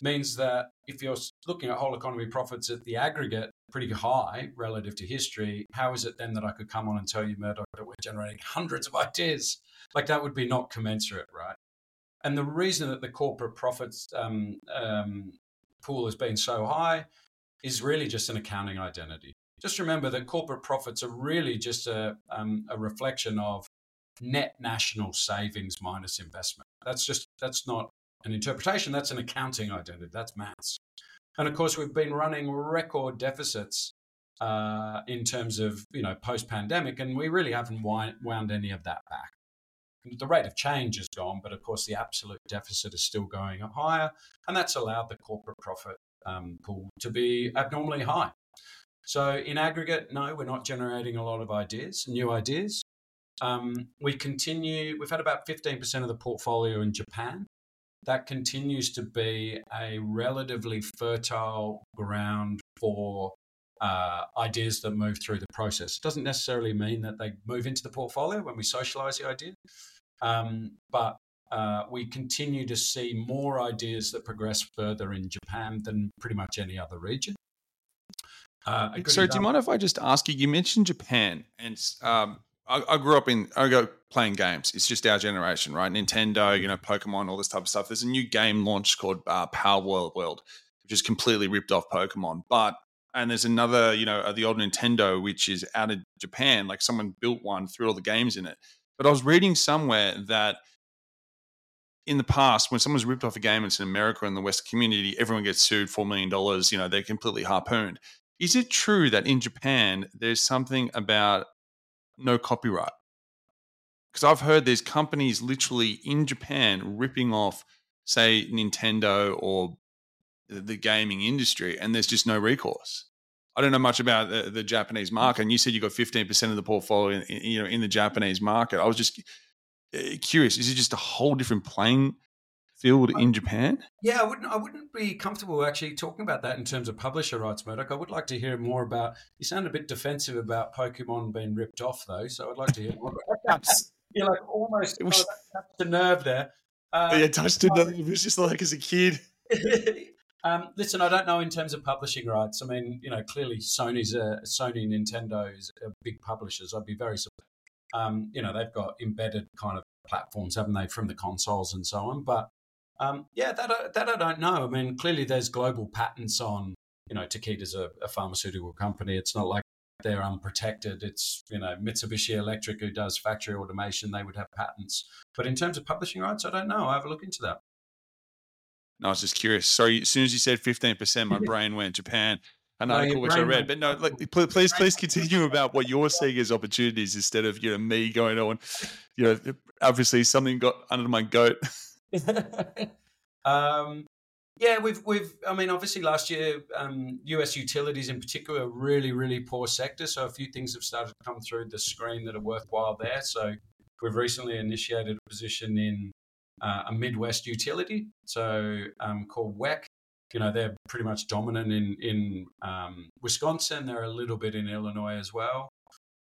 means that if you're looking at whole economy profits at the aggregate pretty high relative to history, how is it then that I could come on and tell you, Murdoch, that we're generating hundreds of ideas? Like that would be not commensurate, right? And the reason that the corporate profits um, um, pool has been so high is really just an accounting identity. Just remember that corporate profits are really just a, um, a reflection of net national savings minus investment. That's just that's not an interpretation, that's an accounting identity, that's maths. And of course, we've been running record deficits uh, in terms of you know post pandemic, and we really haven't wound any of that back. The rate of change is gone, but of course, the absolute deficit is still going up higher, and that's allowed the corporate profit um, pool to be abnormally high. So, in aggregate, no, we're not generating a lot of ideas, new ideas. Um, we continue, we've had about 15% of the portfolio in Japan that continues to be a relatively fertile ground for uh, ideas that move through the process. It doesn't necessarily mean that they move into the portfolio when we socialize the idea, um, but uh, we continue to see more ideas that progress further in Japan than pretty much any other region. Uh, so, do you mind if I just ask you? You mentioned Japan, and um, I, I, grew up in I go playing games. It's just our generation, right? Nintendo, you know, Pokemon, all this type of stuff. There's a new game launched called uh, Palworld World, which is completely ripped off Pokemon. But and there's another, you know, uh, the old Nintendo, which is out of Japan. Like someone built one, threw all the games in it. But I was reading somewhere that in the past, when someone's ripped off a game, it's in America in the West community, everyone gets sued four million dollars. You know, they're completely harpooned. Is it true that in Japan there's something about no copyright. Because I've heard there's companies literally in Japan ripping off, say, Nintendo or the gaming industry, and there's just no recourse. I don't know much about the, the Japanese market, and you said you got fifteen percent of the portfolio, in, you know, in the Japanese market. I was just uh, curious: is it just a whole different playing field in Japan? Yeah, I wouldn't. I wouldn't be comfortable actually talking about that in terms of publisher rights, Murdoch. I would like to hear more about. You sound a bit defensive about Pokemon being ripped off, though. So I'd like to hear more. You're like almost it was, touched the nerve there. Um, yeah, touched it. It was just like as a kid. um, listen, I don't know in terms of publishing rights. I mean, you know, clearly Sony's a Sony, Nintendo is a big publishers. I'd be very surprised. Um, you know, they've got embedded kind of platforms, haven't they, from the consoles and so on. But um, yeah, that I, that I don't know. I mean, clearly there's global patents on. You know, Takeda's a, a pharmaceutical company. It's not like they're unprotected. It's you know Mitsubishi Electric who does factory automation. They would have patents. But in terms of publishing rights, I don't know. I have a look into that. No, I was just curious. Sorry, as soon as you said fifteen percent, my brain went Japan. An article which I read, but no, like, please, please continue about what you're seeing as opportunities instead of you know me going on. You know, obviously something got under my goat. um, yeah, we've we've. I mean, obviously, last year, um, U.S. utilities in particular, really, really poor sector. So a few things have started to come through the screen that are worthwhile there. So we've recently initiated a position in uh, a Midwest utility, so um, called WEC. You know, they're pretty much dominant in in um, Wisconsin. They're a little bit in Illinois as well.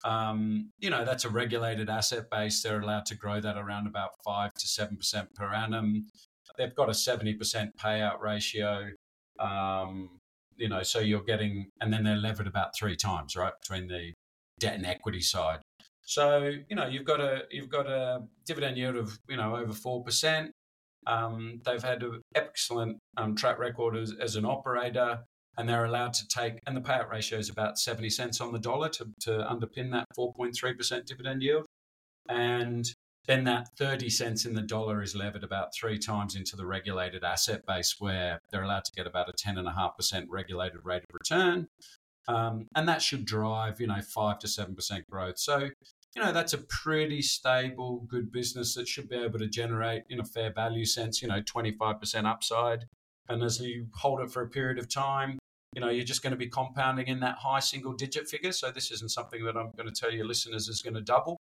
Um, you know, that's a regulated asset base. They're allowed to grow that around about five to seven percent per annum. They've got a seventy percent payout ratio. Um, you know, so you're getting, and then they're levered about three times, right, between the debt and equity side. So you know, you've got a you've got a dividend yield of you know over four percent. Um, they've had an excellent um, track record as, as an operator and they're allowed to take, and the payout ratio is about 70 cents on the dollar to, to underpin that 4.3% dividend yield. And then that 30 cents in the dollar is levered about three times into the regulated asset base where they're allowed to get about a 10.5% regulated rate of return. Um, and that should drive, you know, 5 to 7% growth. So, you know, that's a pretty stable, good business that should be able to generate, in a fair value sense, you know, 25% upside. And as you hold it for a period of time, you know, you're just going to be compounding in that high single digit figure. So this isn't something that I'm going to tell your listeners is going to double.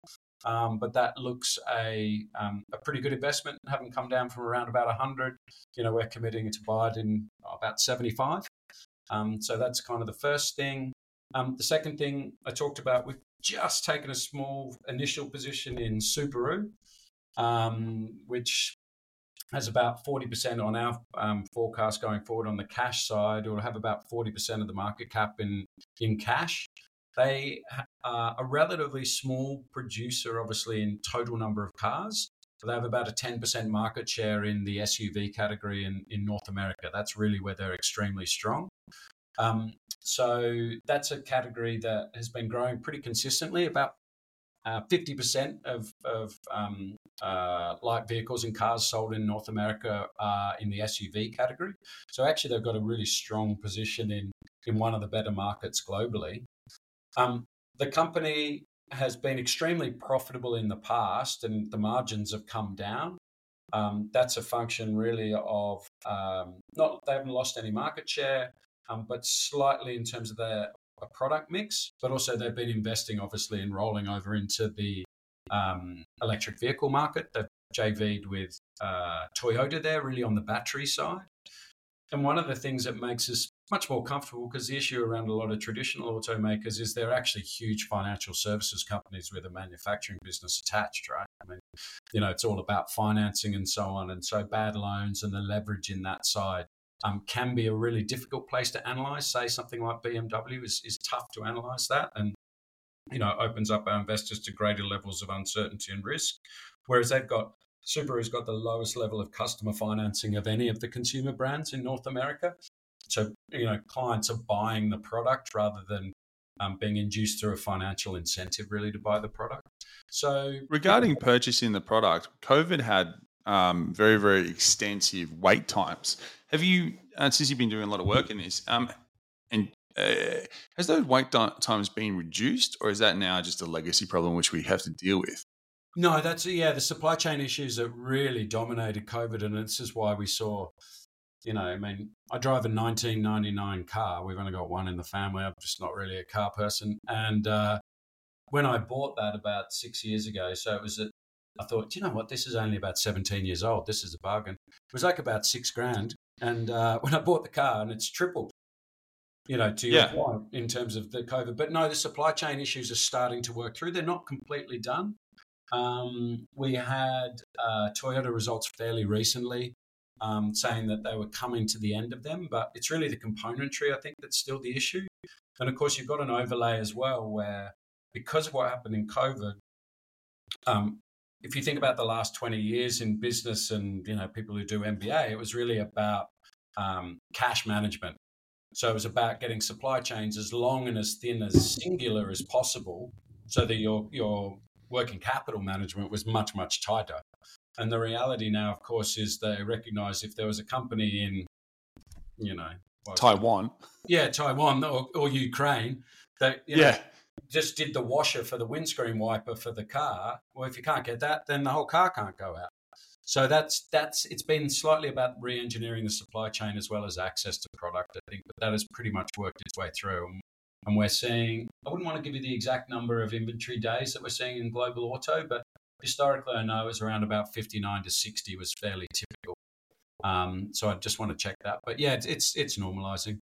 Um, but that looks a um, a pretty good investment. Having come down from around about 100, you know, we're committing to buy it in about 75. Um, so that's kind of the first thing. Um, the second thing I talked about, we've just taken a small initial position in Subaru, um, which has about 40% on our um, forecast going forward on the cash side. Will have about 40% of the market cap in, in cash. They are a relatively small producer, obviously, in total number of cars. So they have about a 10% market share in the SUV category in, in North America. That's really where they're extremely strong. Um, so that's a category that has been growing pretty consistently, about uh, 50% of, of um, uh, light vehicles and cars sold in North America are in the SUV category. So actually, they've got a really strong position in, in one of the better markets globally. Um, the company has been extremely profitable in the past, and the margins have come down. Um, that's a function really of um, not they haven't lost any market share, um, but slightly in terms of their a product mix, but also they've been investing obviously in rolling over into the um, electric vehicle market. They've JV'd with uh, Toyota there, really on the battery side. And one of the things that makes us much more comfortable, because the issue around a lot of traditional automakers is they're actually huge financial services companies with a manufacturing business attached, right? I mean, you know, it's all about financing and so on. And so bad loans and the leverage in that side um, can be a really difficult place to analyze. Say something like BMW is, is tough to analyze that and you know opens up our investors to greater levels of uncertainty and risk. Whereas they've got Subaru's got the lowest level of customer financing of any of the consumer brands in North America. So you know clients are buying the product rather than um, being induced through a financial incentive really to buy the product. So regarding purchasing the product, COVID had um, very very extensive wait times. Have you, uh, since you've been doing a lot of work in this, um, and uh, has those wait times been reduced, or is that now just a legacy problem which we have to deal with? No, that's yeah, the supply chain issues that really dominated COVID, and this is why we saw you know, I mean, I drive a 1999 car. We've only got one in the family. I'm just not really a car person. And uh, when I bought that about six years ago, so it was I thought, you know what, this is only about 17 years old. This is a bargain. It was like about six grand. And uh, when I bought the car, and it's tripled, you know, to your yeah. point in terms of the COVID. But no, the supply chain issues are starting to work through. They're not completely done. Um, we had uh, Toyota results fairly recently um, saying that they were coming to the end of them, but it's really the componentry, I think, that's still the issue. And of course, you've got an overlay as well where because of what happened in COVID, um, if you think about the last 20 years in business and you know people who do MBA, it was really about um, cash management. So it was about getting supply chains as long and as thin as singular as possible, so that your your working capital management was much much tighter. And the reality now, of course, is they recognize if there was a company in, you know, Taiwan, yeah, Taiwan or, or Ukraine, that yeah. Know, just did the washer for the windscreen wiper for the car. Well, if you can't get that, then the whole car can't go out. So that's that's it's been slightly about re-engineering the supply chain as well as access to product. I think, but that has pretty much worked its way through. And, we're seeing. I wouldn't want to give you the exact number of inventory days that we're seeing in global auto, but historically, I know was around about 59 to 60 was fairly typical. Um, so I just want to check that. But yeah, it's it's, it's normalizing.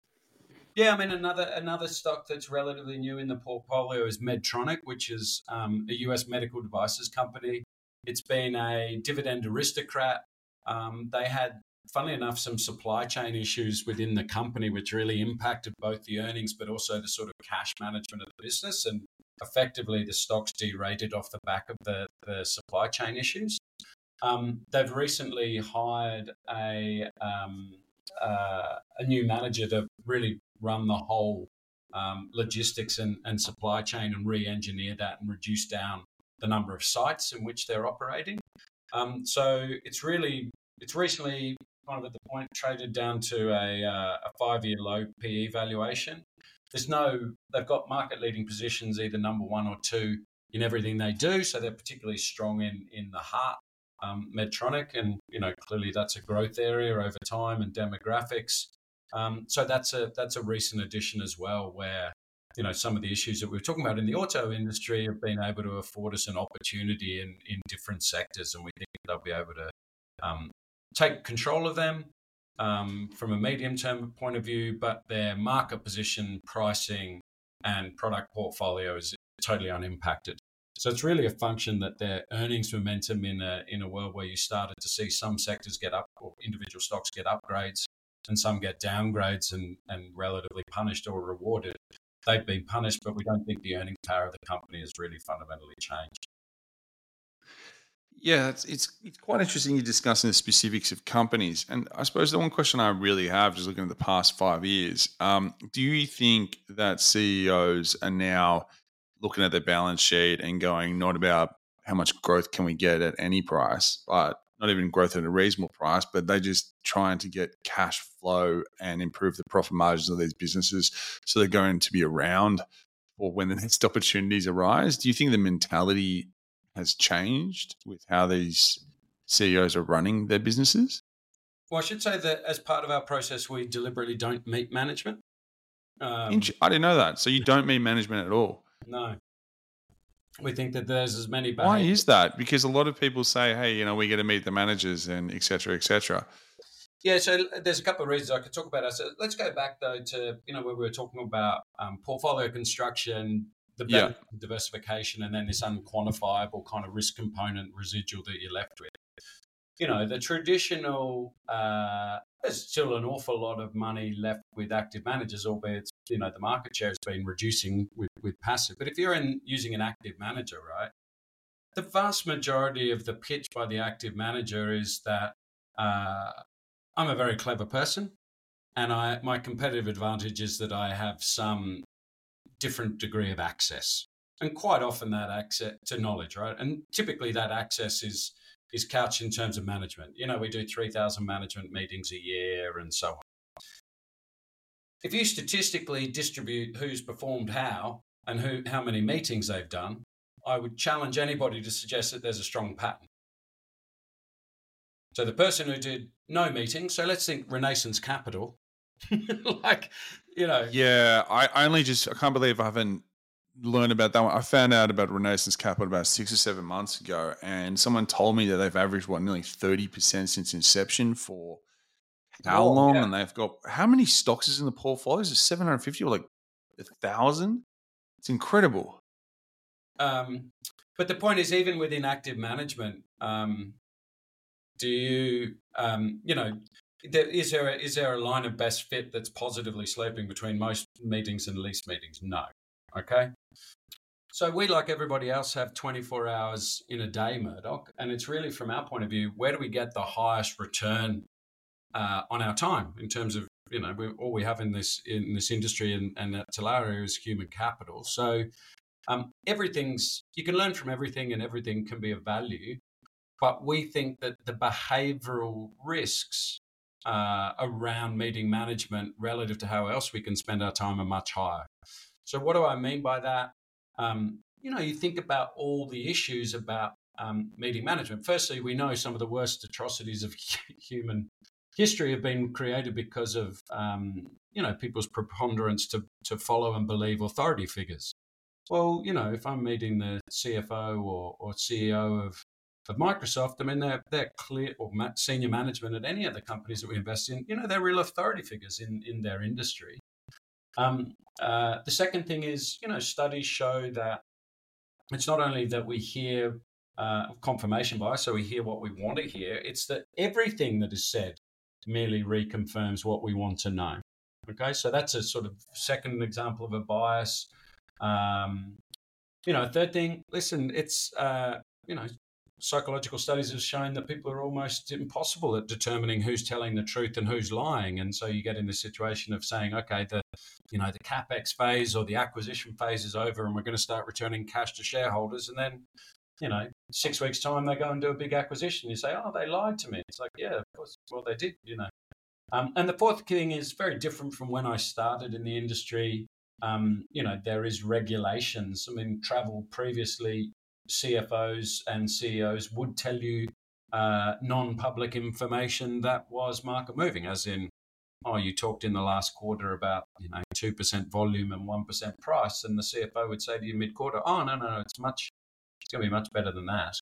Yeah, I mean another another stock that's relatively new in the portfolio is Medtronic, which is um, a US medical devices company. It's been a dividend aristocrat. Um, they had, funnily enough, some supply chain issues within the company, which really impacted both the earnings but also the sort of cash management of the business. And effectively, the stocks derated off the back of the, the supply chain issues. Um, they've recently hired a um, uh, a new manager to really run the whole um, logistics and, and supply chain and re-engineer that and reduce down the number of sites in which they're operating. Um, so it's really it's recently kind of at the point traded down to a, uh, a five-year low PE valuation. There's no they've got market leading positions either number one or two in everything they do, so they're particularly strong in in the heart um, Medtronic, and you know clearly that's a growth area over time and demographics. Um, so that's a that's a recent addition as well, where you know some of the issues that we are talking about in the auto industry have been able to afford us an opportunity in in different sectors, and we think they'll be able to um, take control of them um, from a medium term point of view, but their market position, pricing, and product portfolio is totally unimpacted. So it's really a function that their earnings momentum in a in a world where you started to see some sectors get up or individual stocks get upgrades and some get downgrades and, and relatively punished or rewarded. They've been punished, but we don't think the earning power of the company has really fundamentally changed. Yeah, it's, it's, it's quite interesting you're discussing the specifics of companies, and I suppose the one question I really have, just looking at the past five years, um, do you think that CEOs are now looking at their balance sheet and going not about how much growth can we get at any price, but not even growth at a reasonable price, but they're just trying to get cash flow and improve the profit margins of these businesses. So they're going to be around for when the next opportunities arise. Do you think the mentality has changed with how these CEOs are running their businesses? Well, I should say that as part of our process, we deliberately don't meet management. Um, I didn't know that. So you don't meet management at all? No we think that there's as many. Why is that? Because a lot of people say, "Hey, you know, we get to meet the managers and etc. etc." Yeah, so there's a couple of reasons I could talk about. So let's go back though to you know where we were talking about um, portfolio construction, the yeah. diversification, and then this unquantifiable kind of risk component residual that you're left with you know, the traditional, uh, there's still an awful lot of money left with active managers, albeit, you know, the market share has been reducing with, with passive. But if you're in using an active manager, right, the vast majority of the pitch by the active manager is that uh, I'm a very clever person. And I, my competitive advantage is that I have some different degree of access. And quite often that access to knowledge, right? And typically that access is is couched in terms of management. You know, we do 3,000 management meetings a year and so on. If you statistically distribute who's performed how and who, how many meetings they've done, I would challenge anybody to suggest that there's a strong pattern. So the person who did no meetings, so let's think Renaissance Capital, like, you know. Yeah, I only just, I can't believe I haven't learned about that one. I found out about Renaissance Capital about six or seven months ago, and someone told me that they've averaged, what, nearly 30% since inception for how Oh, long? yeah. And they've got, how many stocks is in the portfolio? Is it 750 or like a thousand? It's incredible. Um, but the point is, even within active management, um, do you, um, you know, there, is there a, is there a line of best fit that's positively sloping between most meetings and least meetings? No. Okay. So we, like everybody else, have 24 hours in a day, Murdoch, and it's really from our point of view, where do we get the highest return uh, on our time in terms of you know we, all we have in this in this industry and, and at Talaria is human capital. So um, everything's you can learn from everything and everything can be of value but we think that the behavioral risks uh, around meeting management relative to how else we can spend our time are much higher. So what do i mean by that? Um, you know you think about all the issues about um, meeting management. Firstly we know some of the worst atrocities of human history have been created because of um, you know people's preponderance to, to follow and believe authority figures well, you know, if I'm meeting the CFO or, or CEO of, of Microsoft, I mean, they're, they're clear, or senior management at any of the companies that we invest in, you know, they're real authority figures in, in their industry. Um, uh, the second thing is, you know, studies show that it's not only that we hear uh, confirmation bias, so we hear what we want to hear, it's that everything that is said merely reconfirms what we want to know. Okay, so that's a sort of second example of a bias. Um, you know, third thing, listen, it's, uh, you know, psychological studies have shown that people are almost impossible at determining who's telling the truth and who's lying. And so you get in the situation of saying, okay, the, you know, the capex phase or the acquisition phase is over and we're going to start returning cash to shareholders. And then, you know, six weeks time, they go and do a big acquisition. You say, oh, they lied to me. It's like, yeah, of course. Well, they did, you know. Um, and the fourth thing is very different from when I started in the industry um, you know, there is regulations. I mean, travel previously, CFOs and CEOs would tell you uh, non-public information that was market moving, as in, oh, you talked in the last quarter about you know two percent volume and one percent price, and the CFO would say to you mid-quarter, oh no no no, it's much, it's going to be much better than that,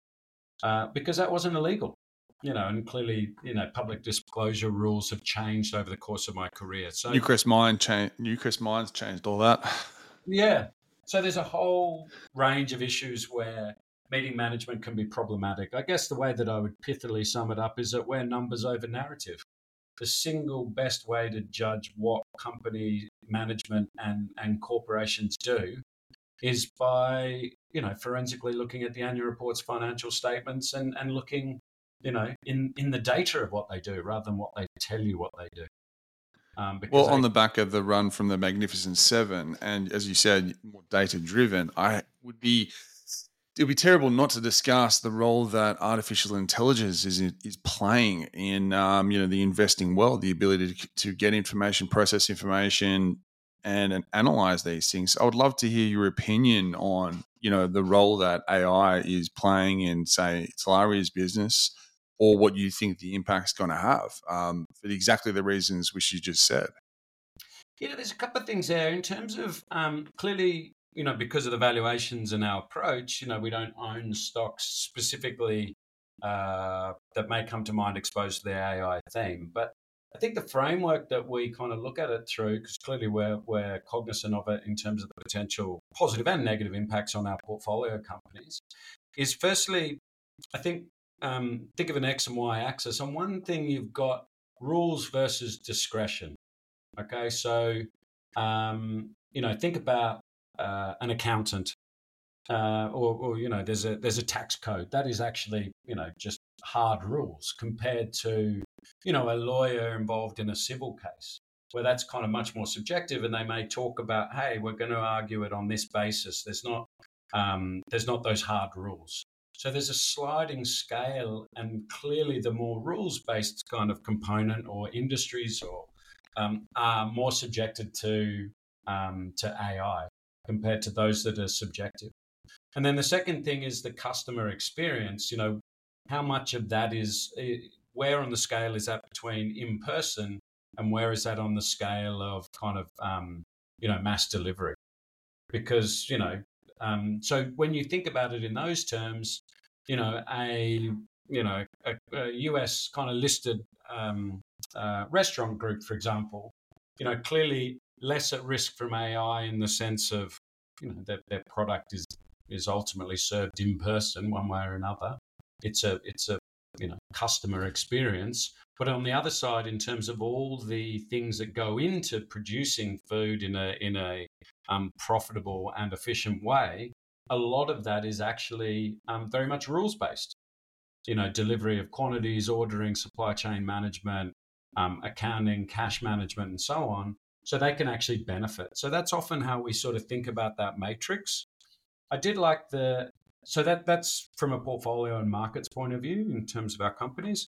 uh, because that wasn't illegal you know, and clearly, you know, public disclosure rules have changed over the course of my career. So Newcrest Mine changed. Newcrest Mines changed all that. yeah, so there's a whole range of issues where meeting management can be problematic. I guess the way that I would pithily sum it up is that we're numbers over narrative. The single best way to judge what company management and, and corporations do is by, you know, forensically looking at the annual reports, financial statements, and, and looking you know, in, in the data of what they do rather than what they tell you what they do. Um, well, on the back of the run from the Magnificent Seven, and as you said, more data driven, I would be it would be terrible not to discuss the role that artificial intelligence is is playing in um, you know the investing world, the ability to, to get information, process information, and, and analyze these things. I would love to hear your opinion on you know the role that AI is playing in, say, Talaria's business or what you think the impact's going to have um, for exactly the reasons which you just said. Yeah, there's a couple of things there in terms of um, clearly, you know, because of the valuations and our approach, you know, we don't own stocks specifically uh, that may come to mind exposed to the AI theme. But I think the framework that we kind of look at it through, because clearly we're, we're cognizant of it in terms of the potential positive and negative impacts on our portfolio companies, is firstly, I think um, think of an X and Y axis. On one thing, you've got rules versus discretion. Okay, so um, you know, think about uh, an accountant, uh, or, or you know, there's a there's a tax code that is actually you know just hard rules compared to you know a lawyer involved in a civil case where that's kind of much more subjective, and they may talk about, hey, we're going to argue it on this basis. There's not um, there's not those hard rules. So there's a sliding scale, and clearly, the more rules based kind of component or industries or um, are more subjected to um, to AI compared to those that are subjective. And then the second thing is the customer experience. You know, how much of that is where on the scale is that between in person and where is that on the scale of kind of um, you know mass delivery? Because you know, um, so when you think about it in those terms, you know, a you know a, a US kind of listed um, uh, restaurant group, for example, you know, clearly less at risk from AI in the sense of you know that their product is is ultimately served in person one way or another. It's a it's a you know customer experience. But on the other side, in terms of all the things that go into producing food in a in a um, profitable and efficient way, a lot of that is actually um, very much rules based. You know, delivery of quantities, ordering, supply chain management, um, accounting, cash management, and so on. So they can actually benefit. So that's often how we sort of think about that matrix. I did like the so that that's from a portfolio and markets point of view in terms of our companies.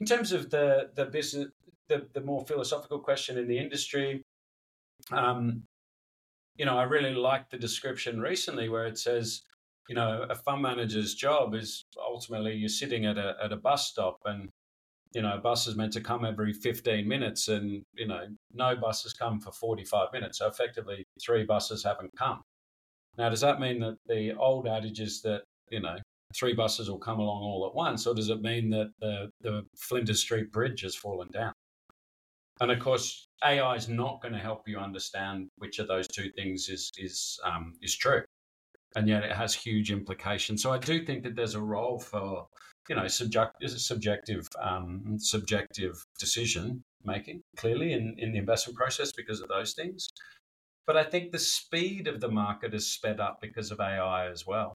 In terms of the the business, the the more philosophical question in the industry, um, you know, I really like the description recently where it says, you know, a fund manager's job is ultimately you're sitting at a at a bus stop and you know, a bus is meant to come every 15 minutes and, you know, no buses come for 45 minutes. So effectively, three buses haven't come. Now, does that mean that the old adage is that, you know, three buses will come along all at once, or does it mean that the, the Flinders Street Bridge has fallen down? And of course, AI is not going to help you understand which of those two things is is um, is true, and yet it has huge implications. So I do think that there's a role for you know subjective subjective um, subjective decision making clearly in, in the investment process because of those things. But I think the speed of the market has sped up because of AI as well.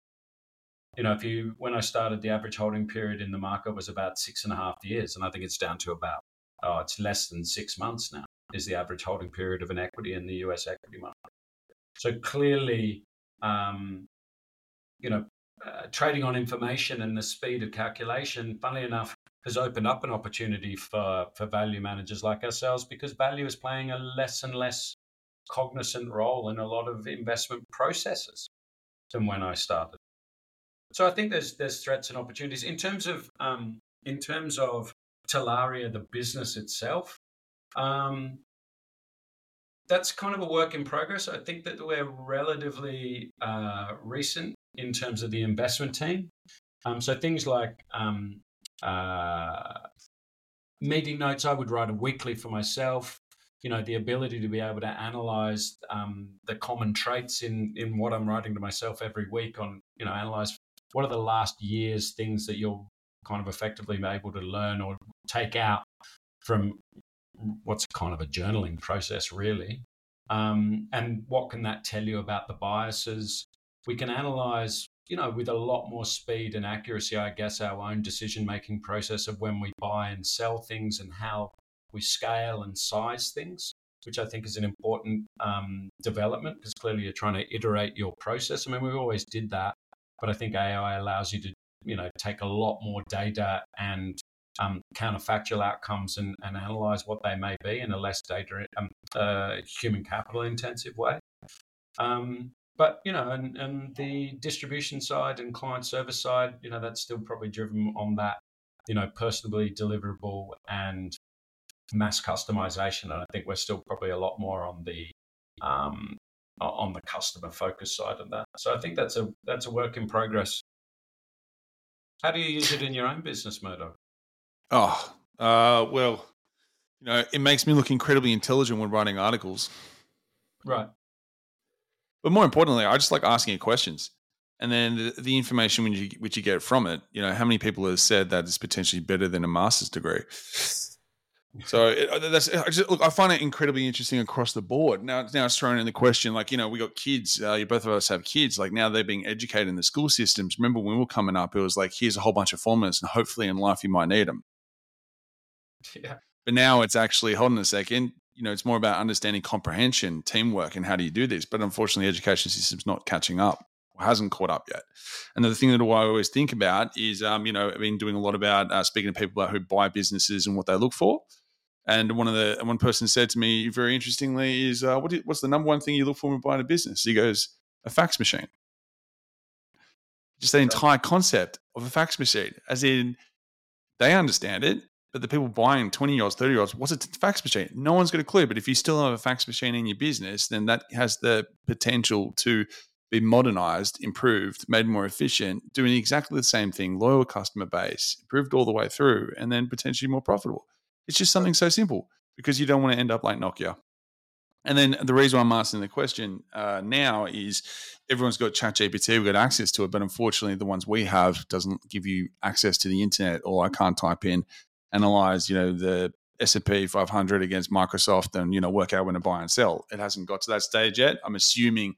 You know, if you when I started, the average holding period in the market was about six and a half years, and I think it's down to about oh, it's less than six months now. Is the average holding period of an equity in the U.S. equity market? So clearly, um, you know, uh, trading on information and the speed of calculation, funnily enough, has opened up an opportunity for, for value managers like ourselves because value is playing a less and less cognizant role in a lot of investment processes than when I started. So I think there's there's threats and opportunities in terms of um, in terms of Talaria, the business itself. Um, that's kind of a work in progress. I think that we're relatively uh, recent in terms of the investment team. Um, so things like um, uh, meeting notes, I would write a weekly for myself. You know, the ability to be able to analyze um, the common traits in in what I'm writing to myself every week on, you know, analyze what are the last year's things that you're kind of effectively able to learn or take out from what's kind of a journaling process, really. Um, and what can that tell you about the biases we can analyze, you know, with a lot more speed and accuracy, I guess, our own decision making process of when we buy and sell things and how we scale and size things, which I think is an important um, development because clearly you're trying to iterate your process. I mean, we always did that, but I think AI allows you to, you know, take a lot more data and um, counterfactual outcomes and, and analyze what they may be in a less data um, uh, human capital intensive way. Um, but you know, and and the distribution side and client service side, you know, that's still probably driven on that, you know, personally deliverable and mass customization. And I think we're still probably a lot more on the um, on the customer focus side of that. So I think that's a that's a work in progress. How do you use it in your own business, Murdoch? Oh, uh, well, you know, it makes me look incredibly intelligent when writing articles. Right. But more importantly, I just like asking it questions. And then the, the information which you, which you get from it, you know, how many people have said that it's potentially better than a master's degree? So it, uh, that's I just, look. I find it incredibly interesting across the board. Now, now it's thrown in the question, like you know, we got kids. Uh, you both of us have kids. Like now they're being educated in the school systems. Remember when we were coming up, it was like here's a whole bunch of formulas, and hopefully in life you might need them. Yeah. But now it's actually hold on a second you know, it's more about understanding comprehension, teamwork, and how do you do this. But unfortunately, the education system's not catching up or hasn't caught up yet. And the thing that I always think about is, um, you know, I've been doing a lot about uh, speaking to people about who buy businesses and what they look for. And one of the one person said to me very interestingly is, uh, what is, what's the number one thing you look for when buying a business? He goes, a fax machine. Just the entire concept of a fax machine, as in they understand it, but the people buying 20 year olds, 30 year olds, what's a fax machine? No one's got a clue. But if you still have a fax machine in your business, then that has the potential to be modernized, improved, made more efficient, doing exactly the same thing, loyal customer base, improved all the way through, and then potentially more profitable. It's just something so simple because you don't want to end up like Nokia. And then the reason why I'm asking the question uh, now is everyone's got ChatGPT, we've got access to it, but unfortunately, the ones we have doesn't give you access to the internet, or I can't type in analyze, you know, the S&P 500 against Microsoft and, you know, work out when to buy and sell. It hasn't got to that stage yet. I'm assuming,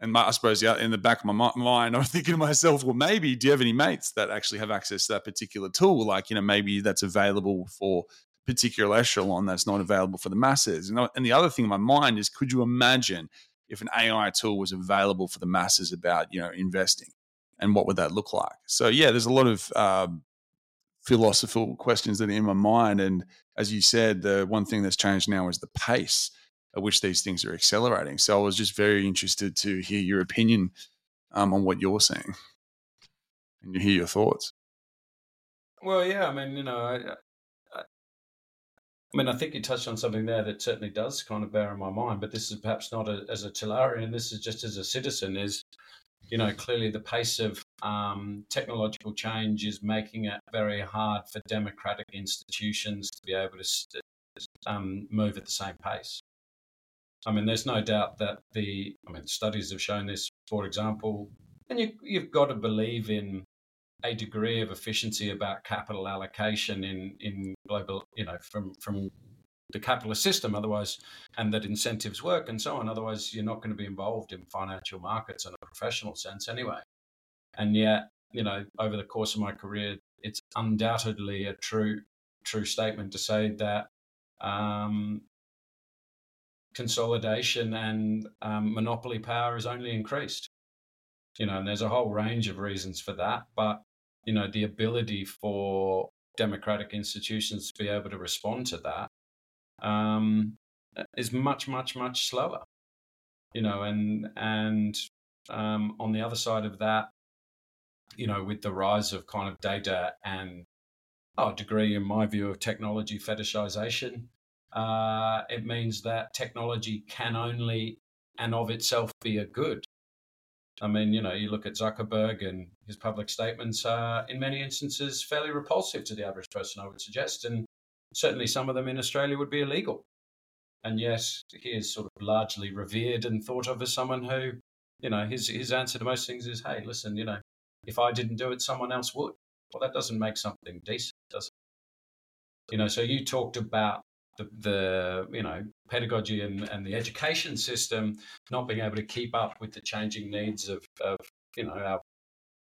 and I suppose in the back of my mind, I'm thinking to myself, well, maybe do you have any mates that actually have access to that particular tool? Like, you know, maybe that's available for particular echelon that's not available for the masses. And, and the other thing in my mind is, could you imagine if an AI tool was available for the masses about, you know, investing? And what would that look like? So yeah, there's a lot of um, philosophical questions that are in my mind. And as you said, the one thing that's changed now is the pace at which these things are accelerating. So I was just very interested to hear your opinion um, on what you're saying and to hear your thoughts. Well, yeah, I mean, you know, I, I, I mean, I think you touched on something there that certainly does kind of bear in my mind, but this is perhaps not a, as a Talarian, this is just as a citizen, is, you know, clearly the pace of um, technological change is making it very hard for democratic institutions to be able to um, move at the same pace. I mean, there's no doubt that the, I mean, studies have shown this, for example, and you, you've got to believe in a degree of efficiency about capital allocation in, in global, you know, from, from the capitalist system, otherwise, and that incentives work and so on. Otherwise, you're not going to be involved in financial markets in a professional sense anyway. And yet, you know, over the course of my career, it's undoubtedly a true true statement to say that um, consolidation and um, monopoly power has only increased. You know, and there's a whole range of reasons for that, but you know, the ability for democratic institutions to be able to respond to that um, is much, much, much slower. You know, and and um, on the other side of that, you know, with the rise of kind of data and oh, degree, in my view, of technology fetishization, uh, it means that technology can only and of itself be a good. I mean, you know, you look at Zuckerberg and his public statements are, in many instances, fairly repulsive to the average person, I would suggest. And certainly some of them in Australia would be illegal. And yet, he is sort of largely revered and thought of as someone who, you know, his, his answer to most things is, hey, listen, you know, if I didn't do it, someone else would. Well, that doesn't make something decent, does it? You know, so you talked about the, the you know pedagogy and, and the education system not being able to keep up with the changing needs of, of you know our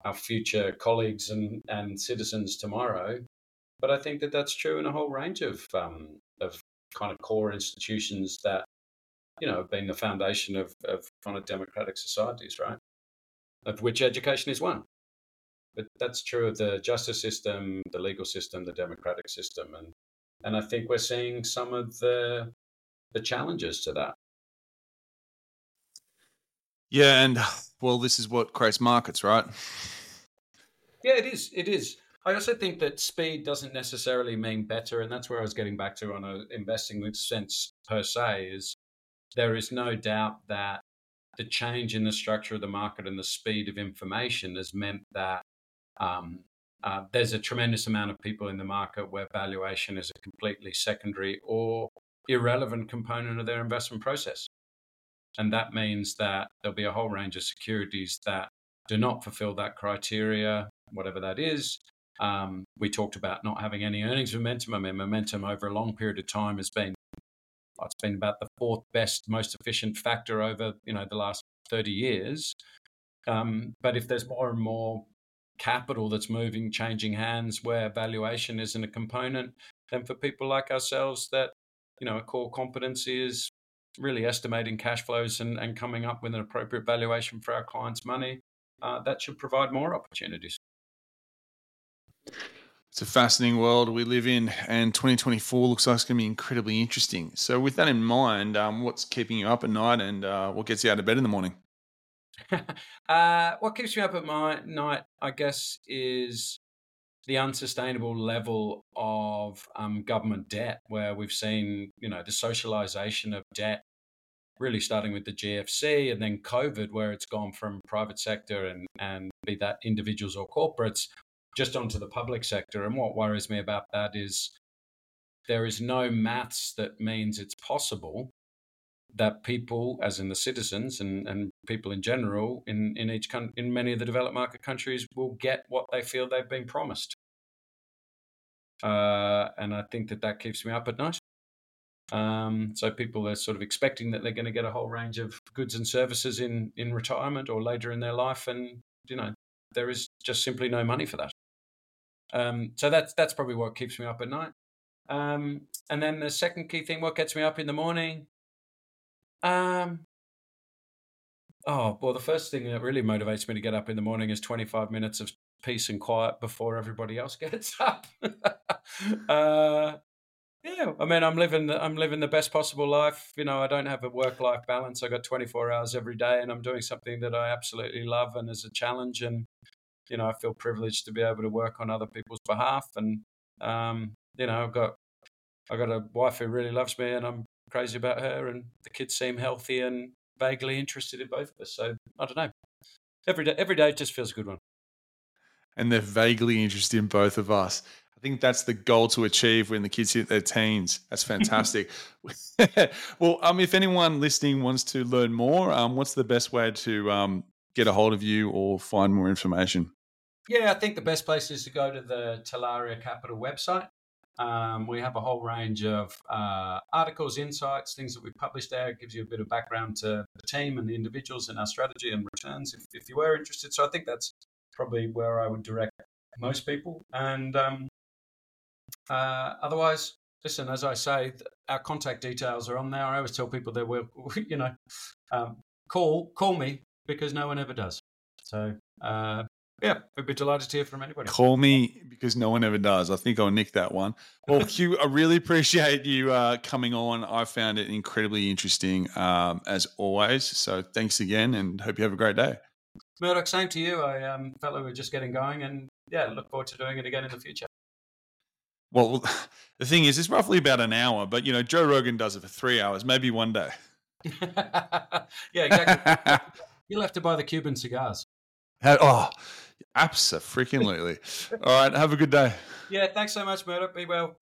our future colleagues and, and citizens tomorrow. But I think that that's true in a whole range of um, of kind of core institutions that you know have been the foundation of, of kind of democratic societies, right? Of which education is one. But that's true of the justice system, the legal system, the democratic system, and and I think we're seeing some of the the challenges to that. Yeah, and well, this is what creates markets, right? Yeah, it is. It is. I also think that speed doesn't necessarily mean better, and that's where I was getting back to on a investing with sense per se. Is there is no doubt that the change in the structure of the market and the speed of information has meant that um, uh, there's a tremendous amount of people in the market where valuation is a completely secondary or irrelevant component of their investment process. And that means that there'll be a whole range of securities that do not fulfill that criteria, whatever that is. Um, we talked about not having any earnings momentum. I mean, momentum over a long period of time has been it's been about the fourth best, most efficient factor over you know the last thirty years. Um, but if there's more and more capital that's moving, changing hands, where valuation isn't a component, then for people like ourselves, that you know a core competency is really estimating cash flows and, and coming up with an appropriate valuation for our clients' money. Uh, that should provide more opportunities. It's a fascinating world we live in, and 2024 looks like it's going to be incredibly interesting. So, with that in mind, um, what's keeping you up at night, and uh, what gets you out of bed in the morning? uh, what keeps me up at my night, I guess, is the unsustainable level of um, government debt, where we've seen, you know, the socialization of debt really starting with the GFC and then COVID, where it's gone from private sector and, and be that individuals or corporates just onto the public sector. And what worries me about that is there is no maths that means it's possible that people, as in the citizens and, and people in general in, in each con- in many of the developed market countries, will get what they feel they've been promised. Uh, and I think that that keeps me up at night. Um, so people are sort of expecting that they're going to get a whole range of goods and services in in retirement or later in their life, and you know there is just simply no money for that. Um, so that's that's probably what keeps me up at night. Um, and then the second key thing, what gets me up in the morning, um, oh, well, the first thing that really motivates me to get up in the morning is 25 minutes of peace and quiet before everybody else gets up. uh, yeah, I mean, I'm living the, I'm living the best possible life. You know, I don't have a work life balance. I got 24 hours every day, and I'm doing something that I absolutely love and is a challenge. And you know, I feel privileged to be able to work on other people's behalf. And um, you know, I've got I got a wife who really loves me, and I'm crazy about her, and the kids seem healthy and vaguely interested in both of us. So I don't know. Every day, every day just feels a good one. And they're vaguely interested in both of us. I think that's the goal to achieve when the kids hit their teens. That's fantastic. well, um, if anyone listening wants to learn more, um, what's the best way to um, get a hold of you or find more information? Yeah, I think the best place is to go to the Talaria Capital website. Um, we have a whole range of uh, articles, insights, things that we publish there. It gives you a bit of background to the team and the individuals and our strategy and returns if, if you were interested. So I think that's probably where I would direct most people. And um, uh, otherwise, listen, as I say, our contact details are on there. I always tell people that we're, you know, um, call call me because no one ever does. So uh, yeah, we'd be delighted to hear from anybody. Call me because no one ever does. I think I'll nick that one. Well, Hugh, I really appreciate you uh, coming on. I found it incredibly interesting um, as always. So thanks again and hope you have a great day. Murdoch, same to you. I um, felt like we are just getting going and yeah, look forward to doing it again in the future. Well, the thing is, it's roughly about an hour, but you know, Joe Rogan does it for three hours, maybe one day. yeah, exactly. You'll have to buy the Cuban cigars. How, oh, Absolutely. All right. Have a good day. Yeah. Thanks so much, Murdoch. Be well.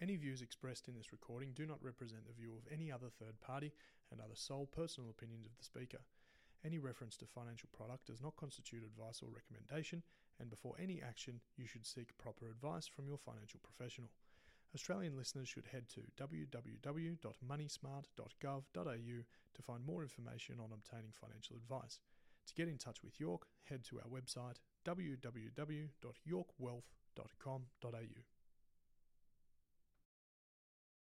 Any views expressed in this recording do not represent the view of any other third party and are the sole personal opinions of the speaker. Any reference to financial product does not constitute advice or recommendation and before any action, you should seek proper advice from your financial professional. Australian listeners should head to www.moneysmart.gov.au to find more information on obtaining financial advice. To get in touch with York, head to our website www.yorkwealth.com.au.